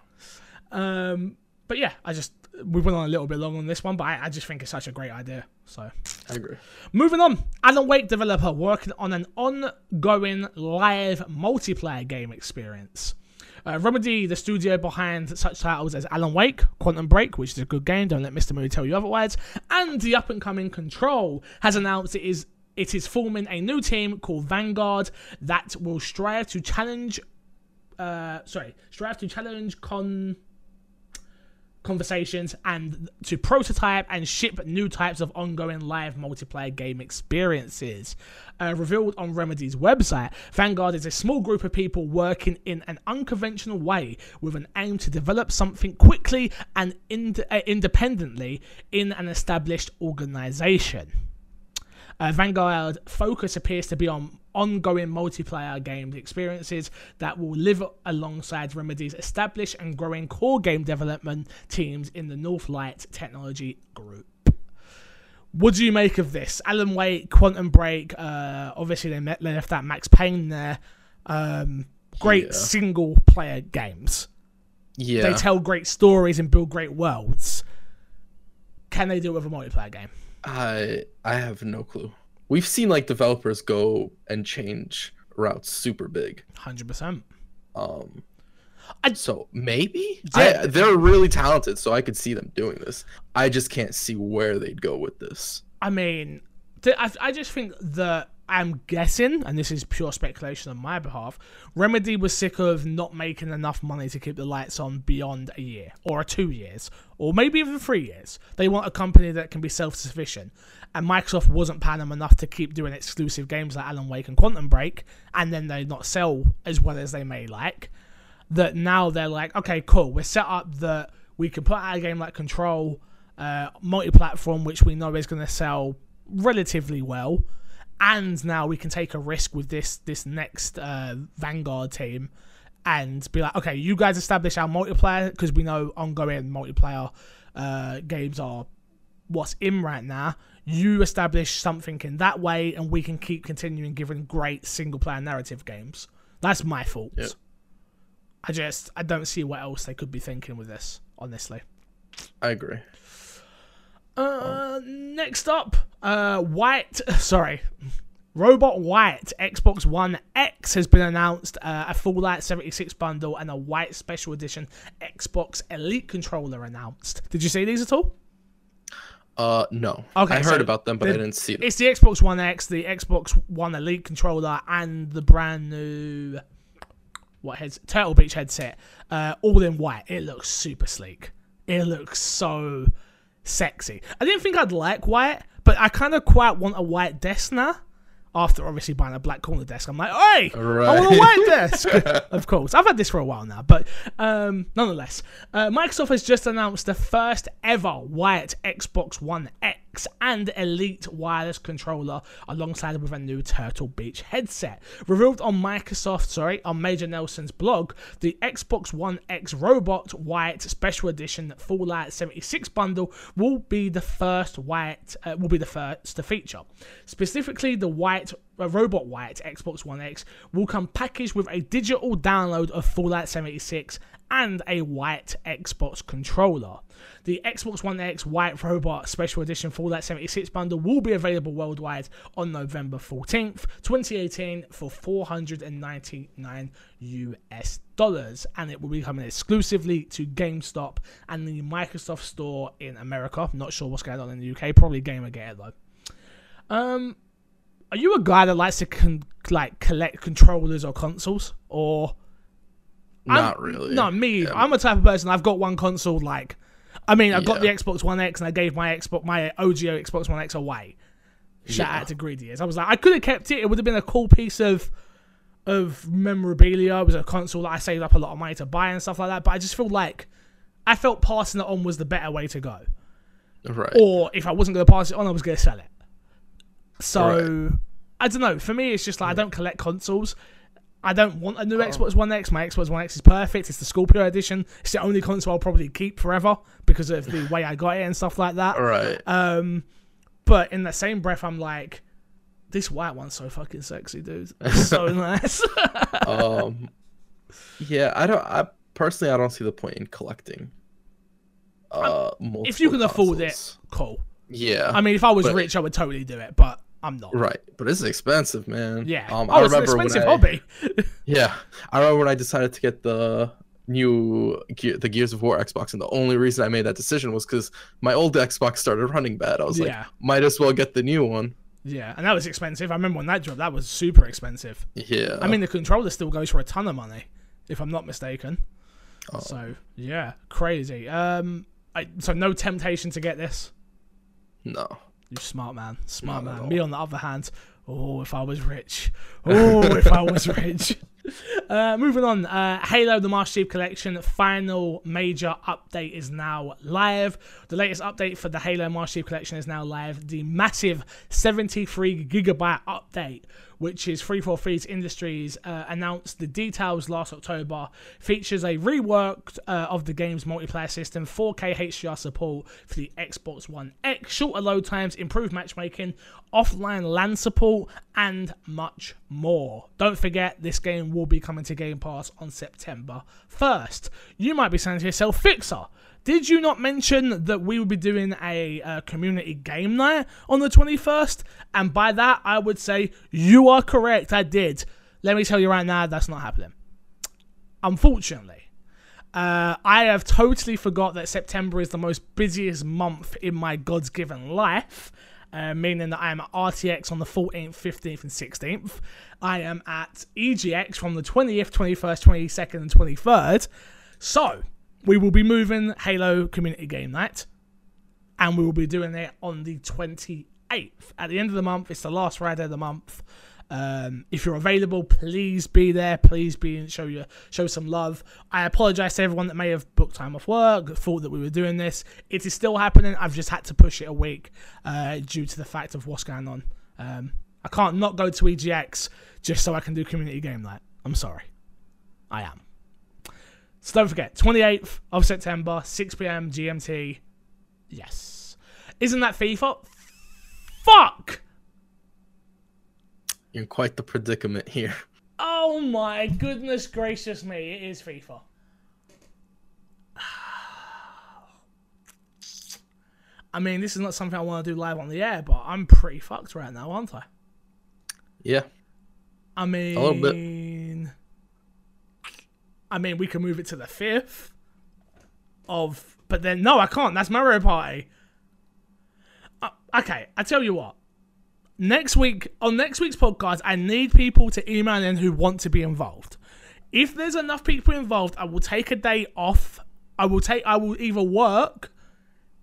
Um, but yeah, I just we went on a little bit long on this one, but I, I just think it's such a great idea. So. I agree. Moving on, Alan Wake developer working on an ongoing live multiplayer game experience. Uh, Remedy, the studio behind such titles as Alan Wake, Quantum Break, which is a good game, don't let Mr. Moody tell you otherwise, and the up and coming Control, has announced it is it is forming a new team called Vanguard that will strive to challenge, uh, sorry, strive to challenge con conversations and to prototype and ship new types of ongoing live multiplayer game experiences. Uh, revealed on Remedy's website, Vanguard is a small group of people working in an unconventional way with an aim to develop something quickly and ind- uh, independently in an established organization. Uh, Vanguard focus appears to be on ongoing multiplayer games experiences that will live alongside Remedy's established and growing core game development teams in the Northlight Technology Group. What do you make of this? Alan Wake, Quantum Break, uh, obviously they, met, they left that Max Payne there. Um, great Yeah. single player games. Yeah. They tell great stories and build great worlds. Can they do it with a multiplayer game? I I have no clue. We've seen like developers go and change routes super big. 100%. Um I- so maybe Yeah. I, they're really talented, so I could see them doing this. I just can't see where they'd go with this. I mean, I, I just think that I'm guessing, and this is pure speculation on my behalf, Remedy was sick of not making enough money to keep the lights on beyond a year, or two years, or maybe even three years. They want a company that can be self sufficient. And Microsoft wasn't paying them enough to keep doing exclusive games like Alan Wake and Quantum Break, and then they not sell as well as they may like. That now they're like, okay, cool, we're set up that we can put out a game like Control, uh, multi platform, which we know is going to sell relatively well and now we can take a risk with this this next uh, Vanguard team and be like, okay, you guys establish our multiplayer because we know ongoing multiplayer uh, games are what's in right now. You establish something in that way, and we can keep continuing giving great single player narrative games. That's my fault. Yep. I just I don't see what else they could be thinking with this, honestly. I agree. Uh, next up, uh, White. Sorry, Robot White Xbox One X has been announced. Uh, a Fallout 76 bundle and a White Special Edition Xbox Elite controller announced. Did you see these at all? Uh no. Okay, I heard about them, but I didn't see them. It's the Xbox One X, the Xbox One Elite controller, and the brand new what heads Turtle Beach headset, uh, all in white. It looks super sleek. It looks so sexy. I didn't think I'd like white, but I kind of quite want a white desk now. After obviously buying a black corner desk, I'm like, hey, I want a white desk. of course, I've had this for a while now, but um, nonetheless, uh, Microsoft has just announced the first ever white Xbox One X And Elite wireless controller alongside with a new Turtle Beach headset. Revealed on Microsoft, sorry, on Major Nelson's blog, the Xbox One X Robot White Special Edition Fallout 76 bundle will be the first white uh, will be the first to feature. Specifically, the white uh, Robot White Xbox One X will come packaged with a digital download of Fallout 76 and a white Xbox controller. The Xbox One X White Robot Special Edition Fallout 76 bundle will be available worldwide on November 14th, 2018 for 499 US dollars and it will be coming exclusively to GameStop and the Microsoft Store in America. I'm not sure what's going on in the UK, probably Gamergate though. Um are you a guy that likes to con- like collect controllers or consoles or Not I'm- really. No, me. Yeah. I'm a type of person. I've got one console. Like, I mean, I've got the Xbox One X, and I gave my Xbox, my OGO Xbox One X away. Shout Yeah. out to Greedy Ears. I was like, I could have kept it. It would have been a cool piece of of memorabilia. It was a console that I saved up a lot of money to buy and stuff like that. But I just feel like I felt passing it on was the better way to go. Right. Or if I wasn't going to pass it on, I was going to sell it. So I don't know. For me, it's just like I don't collect consoles. I don't want a new Xbox One X. My Xbox One X is perfect. It's the Scorpio edition. It's the only console I'll probably keep forever because of the way I got it and stuff like that. right. Um, but in the same breath, I'm like, this white one's so fucking sexy, dude. It's so nice. um. Yeah, I don't. I personally, I don't see the point in collecting. Uh, if you can multiple afford it, cool. Yeah. I mean, if I was but- rich, I would totally do it, but I'm not. Right, but it's expensive, man. Yeah. Um, oh, I it's an remember expensive when I, hobby. Yeah, I remember when I decided to get the new the Gears of War Xbox, and the only reason I made that decision was because my old Xbox started running bad. I was Yeah. like, might as well get the new one. Yeah, and that was expensive. I remember when that dropped, that was super expensive. Yeah. I mean, the controller still goes for a ton of money, if I'm not mistaken. Oh. So yeah, crazy. Um, I, so no temptation to get this. no. You smart man, smart Not man. Me on the other hand, oh, if I was rich, oh, if I was rich. Uh, moving on, uh, Halo: The Master Chief Collection final major update is now live. The latest update for the Halo Master Chief Collection is now live. The massive 73 gigabyte update, which is 343's Industries, uh, announced the details last October. Features a reworked uh, of the game's multiplayer system, 4K HDR support for the Xbox One X, shorter load times, improved matchmaking, offline LAN support, and much more. Don't forget, this game will be coming to Game Pass on September 1st. You might be saying to yourself, Fixer, did you not mention that we will be doing a uh, community game night on the 21st? And by that, I would say you are correct. I did. Let me tell you right now, that's not happening. Unfortunately, uh, I have totally forgot that September is the most busiest month in my God's given life, uh, meaning that I am at RTX on the 14th, 15th, and 16th. I am at EGX from the 20th, 21st, 22nd, and 23rd. So, we will be moving Halo Community Game Night, and we will be doing it on the 28th. At the end of the month, it's the last Friday of the month. Um, if you're available, please be there. Please be show you show some love. I apologize to everyone that may have booked time off work, thought that we were doing this. It is still happening. I've just had to push it a week uh, due to the fact of what's going on. Um, I can't not go to EGX just so I can do community game night. I'm sorry. I am. So don't forget, 28th of September, 6 p.m. GMT. Yes. Isn't that FIFA? Fuck! In quite the predicament here. Oh my goodness gracious me, it is FIFA. I mean, this is not something I want to do live on the air, but I'm pretty fucked right now, aren't I? Yeah. I mean, little bit. I mean, we can move it to the fifth of, but then no, I can't. That's Mario Party. Uh, okay, I tell you what. Next week on next week's podcast, I need people to email in who want to be involved. If there's enough people involved, I will take a day off. I will take. I will either work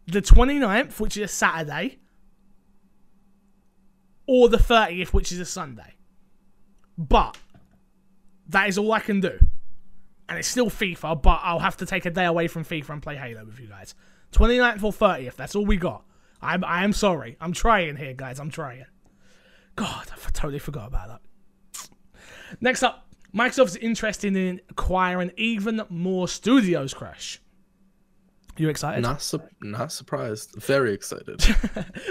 the 29th, which is a Saturday, or the 30th, which is a Sunday. But that is all I can do. And it's still FIFA, but I'll have to take a day away from FIFA and play Halo with you guys. 29th or 30th, that's all we got. I'm I am sorry. I'm trying here, guys. I'm trying. God, I totally forgot about that. Next up, Microsoft's interested in acquiring even more studios. Crash. You excited? Not su- not surprised. Very excited.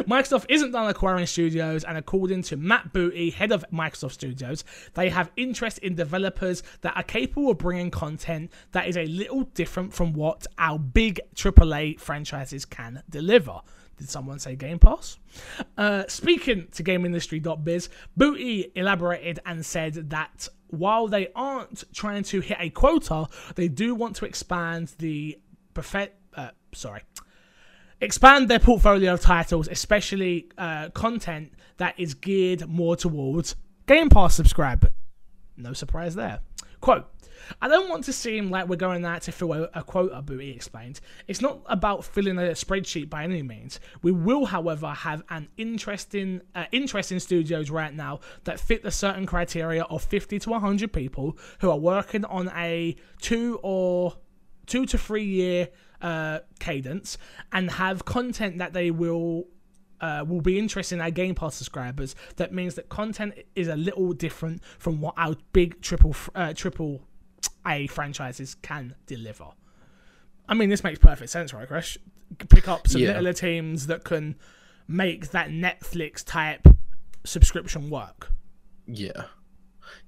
Microsoft isn't done acquiring studios, and according to Matt Booty, head of Microsoft Studios, they have interest in developers that are capable of bringing content that is a little different from what our big AAA franchises can deliver. Did someone say Game Pass? Uh, speaking to GameIndustry.biz, Booty elaborated and said that while they aren't trying to hit a quota, they do want to expand the perfect. Uh, sorry, expand their portfolio of titles, especially uh, content that is geared more towards Game Pass subscribers. No surprise there. Quote. I don't want to seem like we're going out to fill a, a quota, Booty explained. It's not about filling a spreadsheet by any means. We will, however, have an interesting, uh, interesting studios right now that fit the certain criteria of 50 to 100 people who are working on a two or two to three year uh, cadence and have content that they will uh, will be interesting in our Game Pass subscribers. That means that content is a little different from what our big triple uh, triple A franchises can deliver. I mean, this makes perfect sense, right, Crash? Pick up some Yeah. littler teams that can make that Netflix type subscription work. yeah.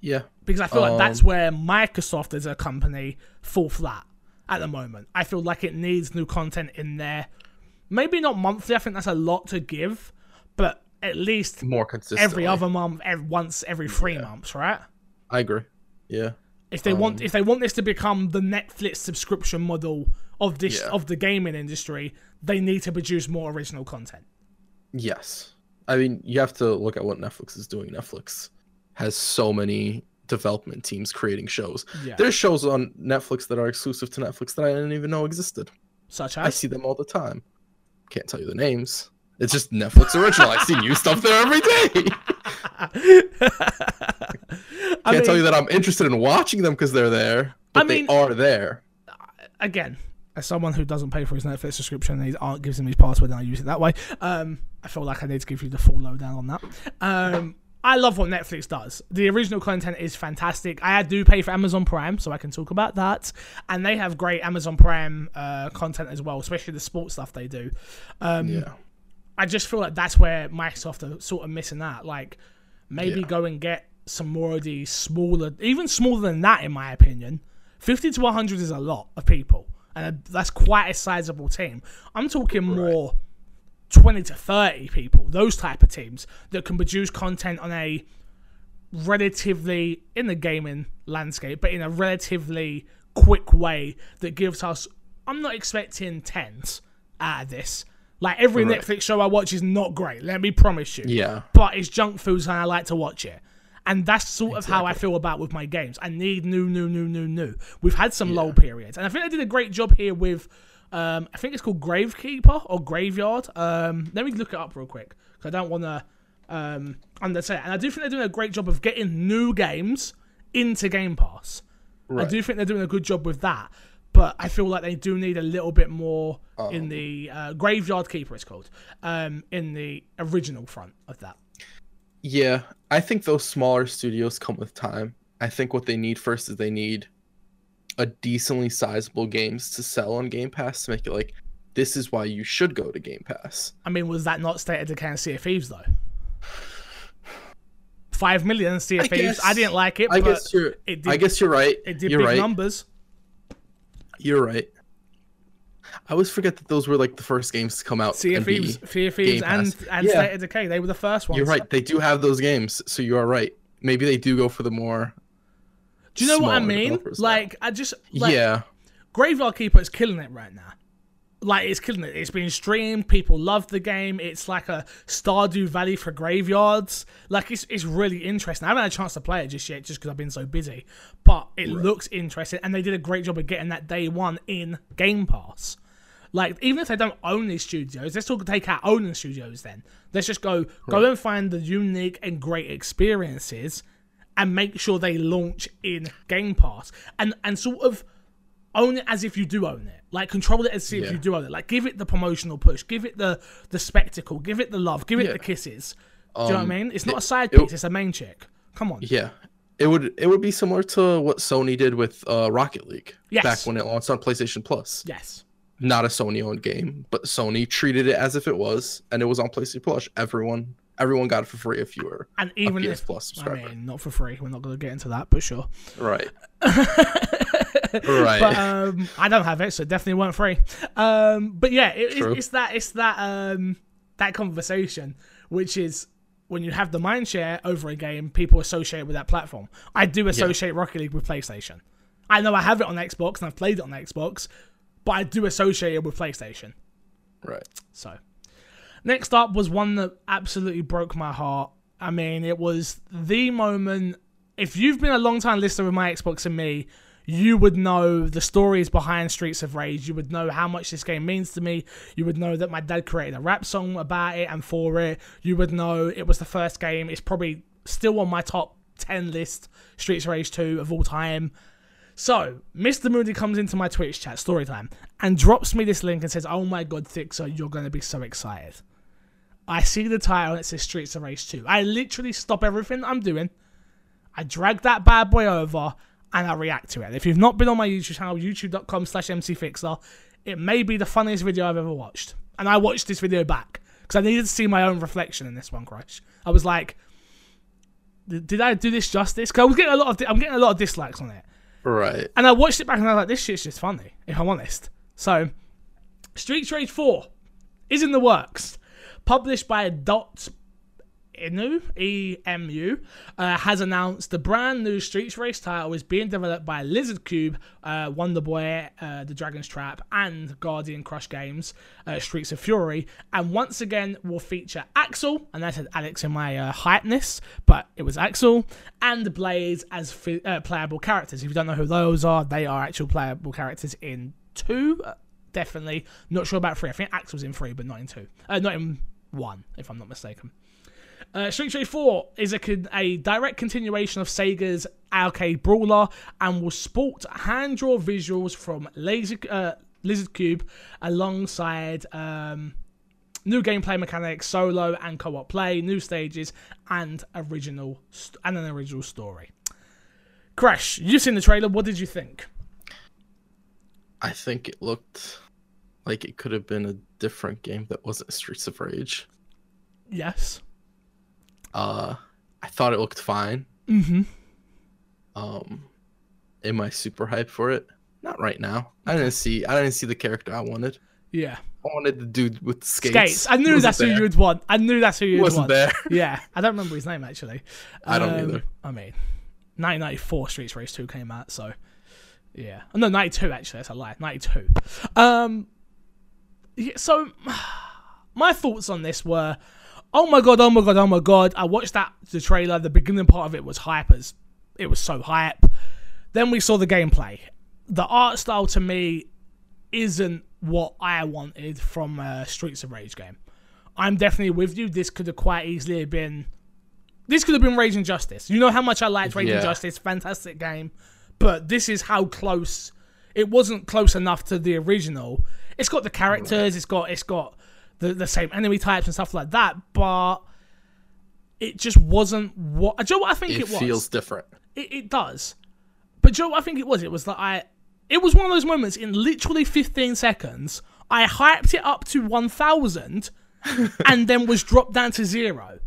Yeah. Because I feel like Um, that's where Microsoft as a company fall flat at the moment. I feel like it needs new content in there. Maybe not monthly. I think that's a lot to give, but at least More consistent. every other month, every, once every three months, right? I agree. Yeah. If they Um, want, if they want this to become the Netflix subscription model of this Yeah. of the gaming industry, they need to produce more original content. Yes. I mean, you have to look at what Netflix is doing. Netflix has so many development teams creating shows. Yeah, There's shows on Netflix that are exclusive to Netflix that I didn't even know existed. such I see them all the time. Can't tell you the names. It's just Netflix original. I see new stuff there every day. I Can't tell mean, you that I'm interested in watching them because they're there, but I mean- they are there. again, as someone who doesn't pay for his Netflix subscription, and he aren't gives him his password, and I use it that way. Um, I feel like I need to give you the full lowdown on that. Um, I love what Netflix does. The original content is fantastic. I do pay for Amazon Prime, so I can talk about that. And they have great Amazon Prime uh, content as well, especially the sports stuff they do. Um, Yeah. I just feel like that's where Microsoft are sort of missing out. Like, maybe Yeah. go and get some more of these smaller, even smaller than that, in my opinion. 50 to 100 is a lot of people, and that's quite a sizable team. I'm talking more 20 to 30 people, those type of teams that can produce content on a relatively, in the gaming landscape, but in a relatively quick way that gives us. I'm not expecting tens out of this. Like every Right. Netflix show I watch is not great. Let me promise you Yeah. but it's junk foods and I like to watch it. And that's sort of how I feel about with my games. I need new, new, new, new, new. We've had some lull periods, and I think they did a great job here with. Um, I think it's called Gravekeeper or Graveyard. Um, let me look it up real quick because I don't want to um, undersay it. And I do think they're doing a great job of getting new games into Game Pass. I do think they're doing a good job with that, but I feel like they do need a little bit more in the uh, Graveyard Keeper. It's called um, in the original front of that. Yeah, I think those smaller studios come with time. I think what they need first is they need a decently sizable games to sell on Game Pass to make it like this is why you should go to Game Pass. I mean, was that not State of Decay and Sea of Thieves though? Five million Sea of I Thieves. guess- I didn't like it, I but guess you're it did. I guess you're right. it did you're big right. numbers. You're right. I always forget that those were like the first games to come out. Sea of and be- Thieves, Sea of Thieves, and and Yeah. State of Decay. They were the first ones. You're right. They do have those games, so you are right. Maybe they do go for the more. Do you know what I mean? developers now. Like, I just like, yeah, Graveyard Keeper is killing it right now. Like it's killing it. It's been streamed. People love the game. It's like a Stardew Valley for graveyards. Like it's it's really interesting. I haven't had a chance to play it just yet, just because I've been so busy. But it looks interesting, and they did a great job of getting that day one in Game Pass. Like even if they don't own these studios, let's talk take our own studios. Then let's just go go and find the unique and great experiences, and make sure they launch in Game Pass, and and sort of own it as if you do own it. Like control it as if Yeah. you do own it. Like give it the promotional push, give it the the spectacle, give it the love, give it Yeah. the kisses. do you know what I Um, mean? It's not a it- side it- piece; it's a main chick. Come on. Yeah. It would it would be similar to what Sony did with uh, Rocket League Yes. back when it launched on PlayStation Plus. Yes. Not a Sony owned game, but Sony treated it as if it was, and it was on PlayStation Plus. Everyone everyone got it for free if you were And a even PS if Plus I subscriber. mean, not for free. We're not going to get into that, but sure. right. right. But um, I don't have it, so it definitely weren't free. Um, but yeah, it, it's, that it's that um, that conversation, which is when you have the mind share over a game, people associate with that platform. I do associate Rocket League with PlayStation. I know I have it on Xbox and I've played it on Xbox, but I do associate it with PlayStation. right. So, next up was one that absolutely broke my heart. I mean, it was the moment. If you've been a long time listener of my Xbox and me, you would know the stories behind Streets of Rage. You would know how much this game means to me. You would know that my dad created a rap song about it and for it. You would know it was the first game. It's probably still on my top 10 list, Streets of Rage 2 of all time. So, Mr. Moody comes into my Twitch chat, story time, and drops me this link and says, Oh my god, Fixer, you're going to be so excited. I see the title and it says Streets of Rage 2. I literally stop everything I'm doing. I drag that bad boy over and I react to it. If you've not been on my YouTube channel, youtube.com slash mcfixer, it may be the funniest video I've ever watched. And I watched this video back because I needed to see my own reflection in this one, Crush. I was like, did I do this justice? Because I was getting a lot of, I'm getting a lot of dislikes on it. Right. And I watched it back and I was like, this shit's just funny, if I'm honest. So, Streets Rage 4 is in the works. Published by Dot Emu, E-M-U, uh, has announced the brand new Streets Rage title is being developed by Lizard Cube, uh, Wonder Boy, uh, The Dragon's Trap, and Guard Crush Games, uh, Streets of Fury, and once again will feature Axel, and I said Alex in my uh, hypeness, but it was Axel, and Blaze as fi- uh, playable characters. If you don't know who those are, they are actual playable characters in two, uh, definitely. Not sure about three. I think Axel's in three, but not in two. Uh, not in one, if I'm not mistaken. Uh, Street Fighter 4 is a, con- a direct continuation of Sega's arcade brawler and will sport hand draw visuals from Laser, uh, Lizard Cube alongside um, new gameplay mechanics, solo and co-op play, new stages, and original st- and an original story. Crash, you've seen the trailer. What did you think? I think it looked like it could have been a different game that wasn't Streets of Rage. Yes. Uh, I thought it looked fine. Mm-hmm. Um, am I super hyped for it? Not right now. I didn't see. I didn't see the character I wanted. Yeah. I wanted the dude with skates. Skates. I knew Wasn't that's who you would want. I knew that's who you would Wasn't want. there. Yeah, I don't remember his name actually. I don't either. I mean, 1994 Streets Rage 2 came out, so yeah. Oh, no, 92 actually. That's a lie. 92. Um, yeah, so my thoughts on this were, oh my god, oh my god, oh my god. I watched that the trailer. The beginning part of it was hype as it was so hype. Then we saw the gameplay. The art style to me isn't what I wanted from a Streets of Rage game. I'm definitely with you. This could have quite easily been. This could have been Raging Justice. You know how much I liked Rage and Yeah. Justice. Fantastic game. But this is how close. It wasn't close enough to the original. It's got the characters. It's got it's got the the same enemy types and stuff like that. But it just wasn't what. Do you know what I think it, It was? feels different. It, it does. But Joe, I think it was. It was that I. It was one of those moments in literally 15 seconds. I hyped it up to 1,000 and then was dropped down to zero.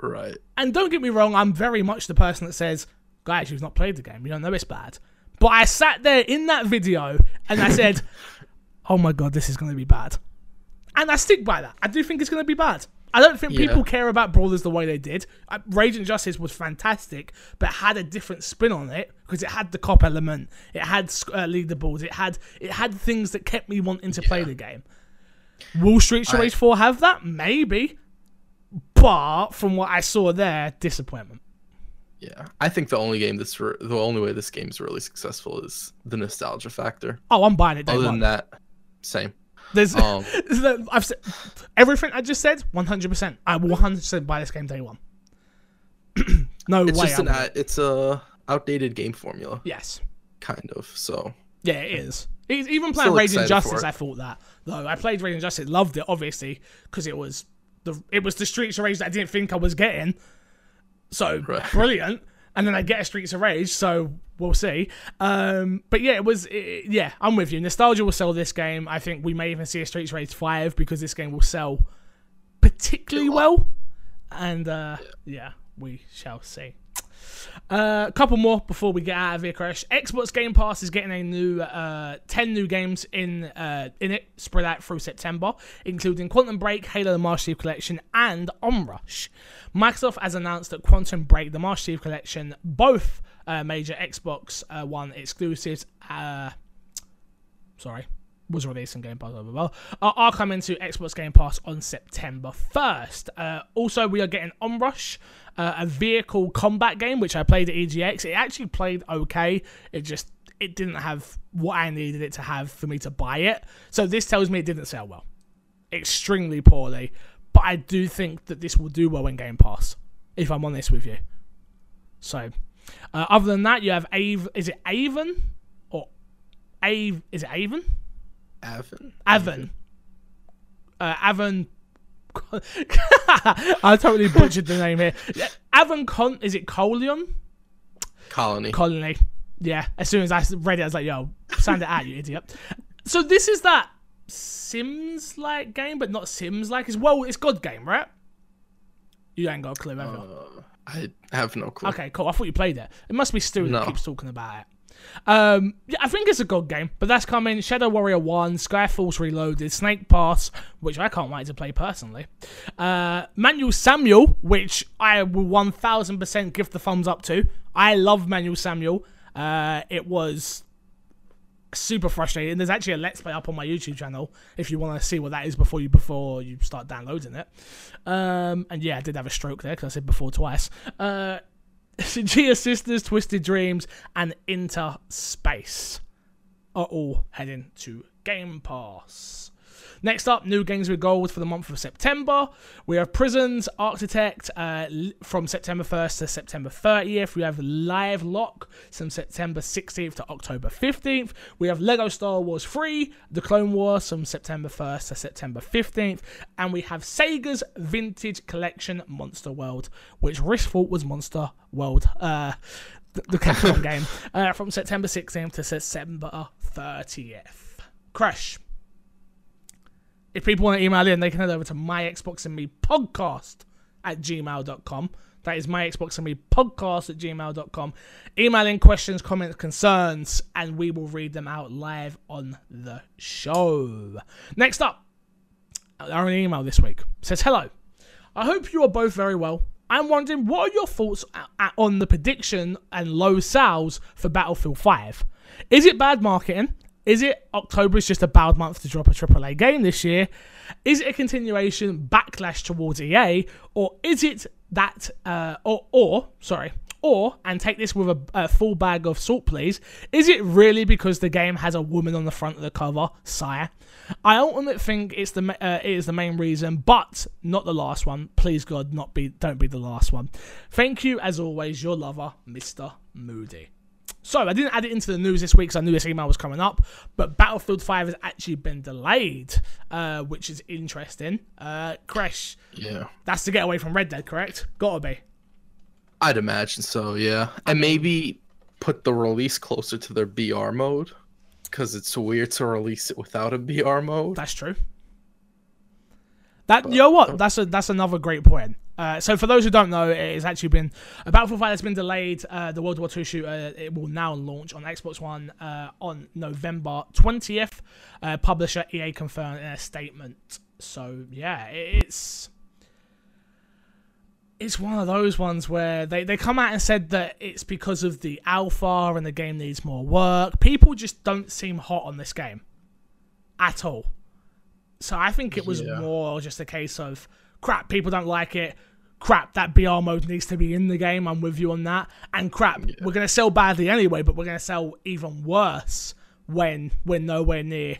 Right. And don't get me wrong, I'm very much the person that says, guys, you've not played the game. You don't know it's bad. But I sat there in that video and I said, oh my god, this is going to be bad. And I stick by that. I do think it's going to be bad. I don't think Yeah. people care about Brawlers the way they did. Uh, Raging Justice was fantastic, but had a different spin on it because it had the cop element, it had uh, leaderboards, it had it had things that kept me wanting to play the game. Will Street I- Rage 4 have that? Maybe. But from what I saw there, disappointment. Yeah. I think the only game that's re- the only way this game's really successful is the nostalgia factor. Oh, I'm buying it. Other one. than that, same. There's Um, I've said everything I just said. 100. percent I will 100 percent buy this game day one. no it's way. just an it's a outdated game formula, yes. kind of. So Yeah, it is. Even playing excited for Justice. I thought that. Though I played Raging Justice, loved it obviously because it was the it was the Streets of Rage that I didn't think I was getting. So Right. brilliant. And then I get a Streets of Rage, so we'll see. Um, but yeah, it was. It, yeah, I'm with you. Nostalgia will sell this game. I think we may even see a Streets of Rage five because this game will sell particularly well. And uh, yeah, we shall see. Uh, a couple more before we get out of here, Crash. Xbox Game Pass is getting a new uh, ten new games in uh, in it, spread out through September, including Quantum Break, Halo: The Master Chief Collection, and Onrush. Microsoft has announced that Quantum Break, The Master Chief Collection, both uh, major Xbox uh, One exclusives, uh, sorry, was released on Game Pass blah, blah, blah, are, are coming to Xbox Game Pass on September 1st. Uh, also, we are getting Onrush, uh, a vehicle combat game, which I played at EGX. It actually played okay. It just it didn't have what I needed it to have for me to buy it. So this tells me it didn't sell well, extremely poorly. But I do think that this will do well in Game Pass, if I'm honest with you. So, uh, other than that, you have Ave. Is it Avon or Ave? Is it Avon? Avon. Avon. Uh, Avon. I totally butchered the name here. Avon Con. Is it Colion? Colony. Colony. Yeah. As soon as I read it, I was like, "Yo, sound it out, you idiot." So this is that Sims-like game, but not Sims-like. It's well, it's God game, right? You ain't got a clue, have you? Uh, I have no clue. Okay, cool. I thought you played it. It must be Stu that keeps talking about it. Um, I think it's a good game, but that's coming. Shadow Warrior One, Skyforce Reloaded, Snake Pass, which I can't wait to play personally. Uh, Manuel Samuel, which I will one thousand percent give the thumbs up to. I love Manuel Samuel. Uh, it was super frustrating. There's actually a let's play up on my YouTube channel if you want to see what that is before you before you start downloading it. Um, and yeah, I did have a stroke there because I said before twice. Uh, Giana Sisters, Twisted Dreams, and Inter Space are all heading to Game Pass. Next up, new games with gold for the month of September. We have Prisons Architect uh, from September 1st to September 30th. We have Live Lock from September 16th to October 15th. We have Lego Star Wars 3, The Clone Wars from September 1st to September 15th. And we have Sega's Vintage Collection Monster World, which Risk thought was Monster World. Uh, the, the Capcom game uh, from September 16th to September 30th. Crash. If people want to email in, they can head over to my Xbox and Me podcast at gmail.com. That is my Xbox and Me podcast at gmail.com. Email in questions, comments, concerns, and we will read them out live on the show. Next up, our email this week says Hello. I hope you are both very well. I'm wondering what are your thoughts on the prediction and low sales for Battlefield 5? Is it bad marketing? Is it October is just a bad month to drop a AAA game this year? Is it a continuation backlash towards EA, or is it that, uh, or or sorry, or and take this with a, a full bag of salt, please? Is it really because the game has a woman on the front of the cover, sire? I ultimately think it's the uh, it is the main reason, but not the last one. Please God, not be don't be the last one. Thank you as always, your lover, Mister Moody. So I didn't add it into the news this week because I knew this email was coming up. But Battlefield 5 has actually been delayed, uh, which is interesting. Uh, Crash, Yeah. that's to get away from Red Dead, correct? Gotta be. I'd imagine so, yeah. And maybe put the release closer to their BR mode because it's weird to release it without a BR mode. That's true. That you know what? That's a that's another great point. Uh, so for those who don't know, it has actually been a Battlefield 5 that's been delayed. Uh, the World War II shooter it will now launch on Xbox One uh, on November 20th. Uh, publisher EA confirmed in a statement. So yeah, it's it's one of those ones where they, they come out and said that it's because of the alpha and the game needs more work. People just don't seem hot on this game at all. So I think it was Yeah. more just a case of crap, people don't like it. Crap, that BR mode needs to be in the game. I'm with you on that. And crap, we're gonna sell badly anyway, but we're gonna sell even worse when we're nowhere near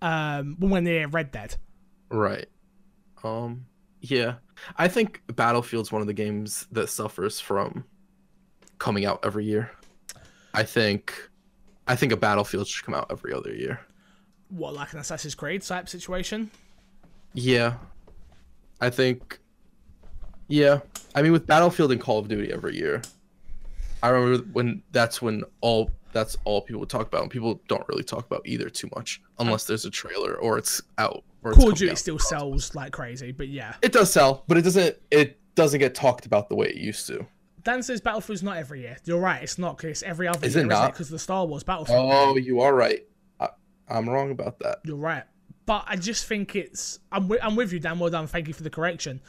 um when we're near Red Dead. Right. Um yeah. I think Battlefield's one of the games that suffers from coming out every year. I think I think a Battlefield should come out every other year. What, like an Assassin's Creed type situation? Yeah, I think. Yeah, I mean with Battlefield and Call of Duty every year. I remember when that's when all that's all people would talk about, and people don't really talk about either too much unless there's a trailer or it's out. Or Call of Duty still sells like crazy, but yeah. It does sell, but it doesn't. It doesn't get talked about the way it used to. Dan says Battlefield's not every year. You're right, it's not, 'cause it's every other Is it year, isn't not? Because the Star Wars Battlefield. Oh, you are right. I, I'm wrong about that. You're right. But I just think it's. I'm, wi- I'm with you, Dan. Well done. Thank you for the correction.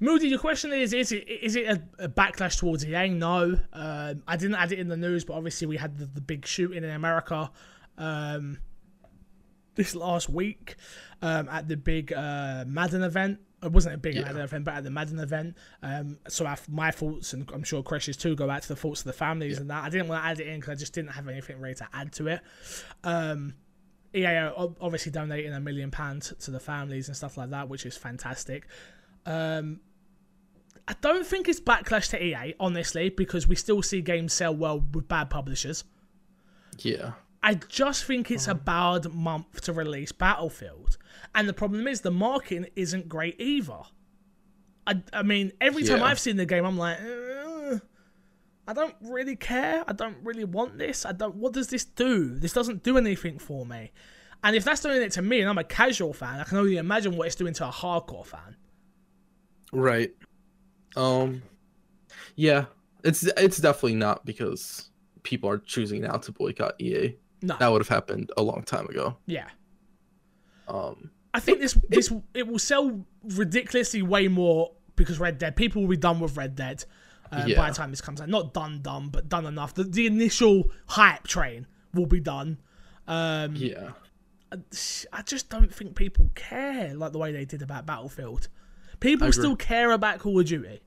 Moody, your question is: Is it is it a, a backlash towards Yang? No, um, I didn't add it in the news, but obviously we had the, the big shooting in America um, this last week um, at the big uh, Madden event. It wasn't a big Yeah. Madden event, but at the Madden event. Um, so I, my thoughts, and I'm sure Crash's too, go out to the thoughts of the families and that. I didn't want to add it in because I just didn't have anything ready to add to it. EA are obviously donating a million pounds to the families and stuff like that, which is fantastic. Um, I don't think it's backlash to EA, honestly, because we still see games sell well with bad publishers. Yeah. I just think it's a bad month to release Battlefield. And the problem is the marketing isn't great either. I, I mean, every time Yeah. I've seen the game, I'm like, "Uh, I don't really care. I don't really want this. I don't. What does this do? This doesn't do anything for me. And if that's doing it to me, and I'm a casual fan, I can only imagine what it's doing to a hardcore fan. Right. Um. Yeah. It's it's definitely not because people are choosing now to boycott EA. No, That would have happened a long time ago. yeah. Um. I think this this it will sell ridiculously way more because Red Dead. People will be done with Red Dead uh, by the time this comes out. Not done, done, but done enough. The, the initial hype train will be done. Um, Yeah. I just don't think people care like the way they did about Battlefield. People still care about Call of Duty.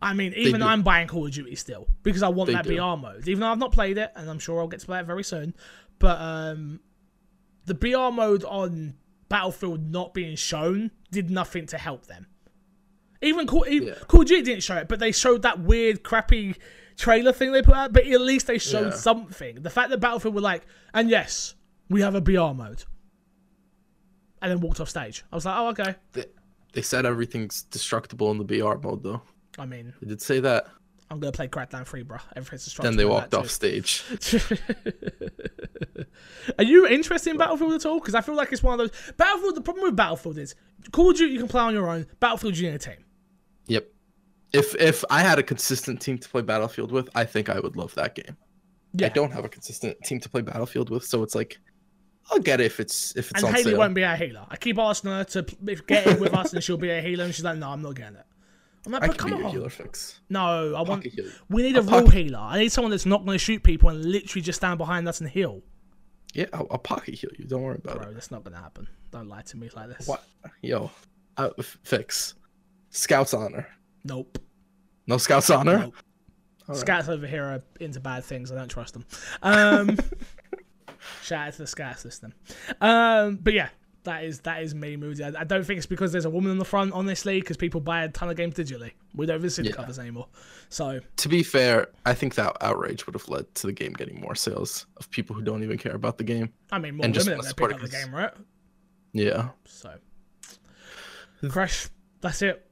I mean, even. I'm buying Call of Duty still because I want They that do. BR mode. Even though I've not played it, and I'm sure I'll get to play it very soon. But um, the BR mode on Battlefield not being shown did nothing to help them. Even Call, even Yeah. Of Duty didn't show it, but they showed that weird, crappy trailer thing they put out. But at least they showed Yeah. something. The fact that Battlefield were like, and yes, we have a BR mode, and then walked off stage. I was like, oh okay. They, they said everything's destructible in the BR mode though. I mean, They did say that. I'm gonna play Crackdown 3, bro. Everything's destructible. Then they walked off stage. Are you interested in Battlefield at all? Because I feel like it's one of those Battlefield. The problem with Battlefield is Call of Duty you can play on your own. Battlefield you need a team. Yep. If if I had a consistent team to play Battlefield with, I think I would love that game. Yeah. I don't have a consistent team to play Battlefield with, so it's like I'll get it if it's if it's And on Haley sale. won't be our healer. I keep asking her to get in with us, and she'll be a healer, and she's like, "No, I'm not getting it." I'm like, "But come on, healer fix. no, I want. Healer. We need a I'll real pocket- healer. I need someone that's not going to shoot people and literally just stand behind us and heal." Yeah, I'll, I'll pocket heal you. Don't worry about Bro, it. that's not going to happen. Don't lie to me like this. What? Yo, uh, f- fix. Scouts honor. Nope. No scouts honor. Nope. Scats over here are into bad things. I don't trust them. Um, shout out to the scats system. Um, but yeah, that is that is me, Moody. I, I don't think it's because there's a woman on the front, honestly, because people buy a ton of games digitally. We don't even see the Yeah. covers anymore. So To be fair, I think that outrage would have led to the game getting more sales of people who don't even care about the game. I mean, more And just women pick support up the game, right? Yeah. So, Crash, that's it.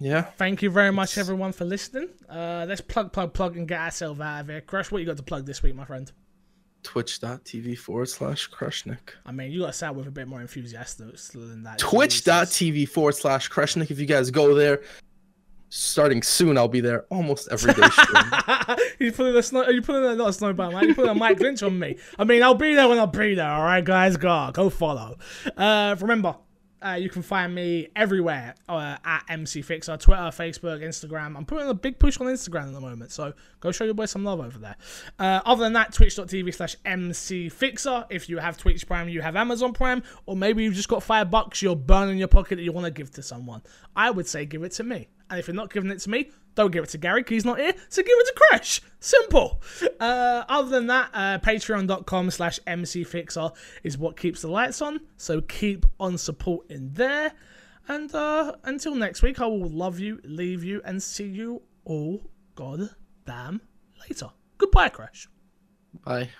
Yeah. Thank you very much, everyone, for listening. Uh, let's plug, plug, plug, and get ourselves out of here. Crush, what you got to plug this week, my friend? Twitch.tv forward slash Crushnick. I mean, you got to sound with a bit more enthusiastic than that. Twitch.tv forward slash Crushnick. If you guys go there, starting soon, I'll be there almost every day. you putting a snow? Are you putting a not a snowball, man? You putting a Mike Lynch on me? I mean, I'll be there when I'll be there. All right, guys, go go follow. Uh, remember, uh, you can find me everywhere uh, at MC Fixer, Twitter, Facebook, Instagram. I'm putting a big push on Instagram at the moment, so go show your boy some love over there. Uh, other than that, twitch.tv slash MC Fixer. If you have Twitch Prime, you have Amazon Prime, or maybe you've just got five bucks you're burning your pocket that you want to give to someone. I would say give it to me. And if you're not giving it to me, don't give it to Gary because he's not here. So give it to Crash. Simple. Uh, other than that, uh, patreon.com slash mcfixer is what keeps the lights on. So keep on supporting there. And uh, until next week, I will love you, leave you, and see you all goddamn later. Goodbye, Crash. Bye.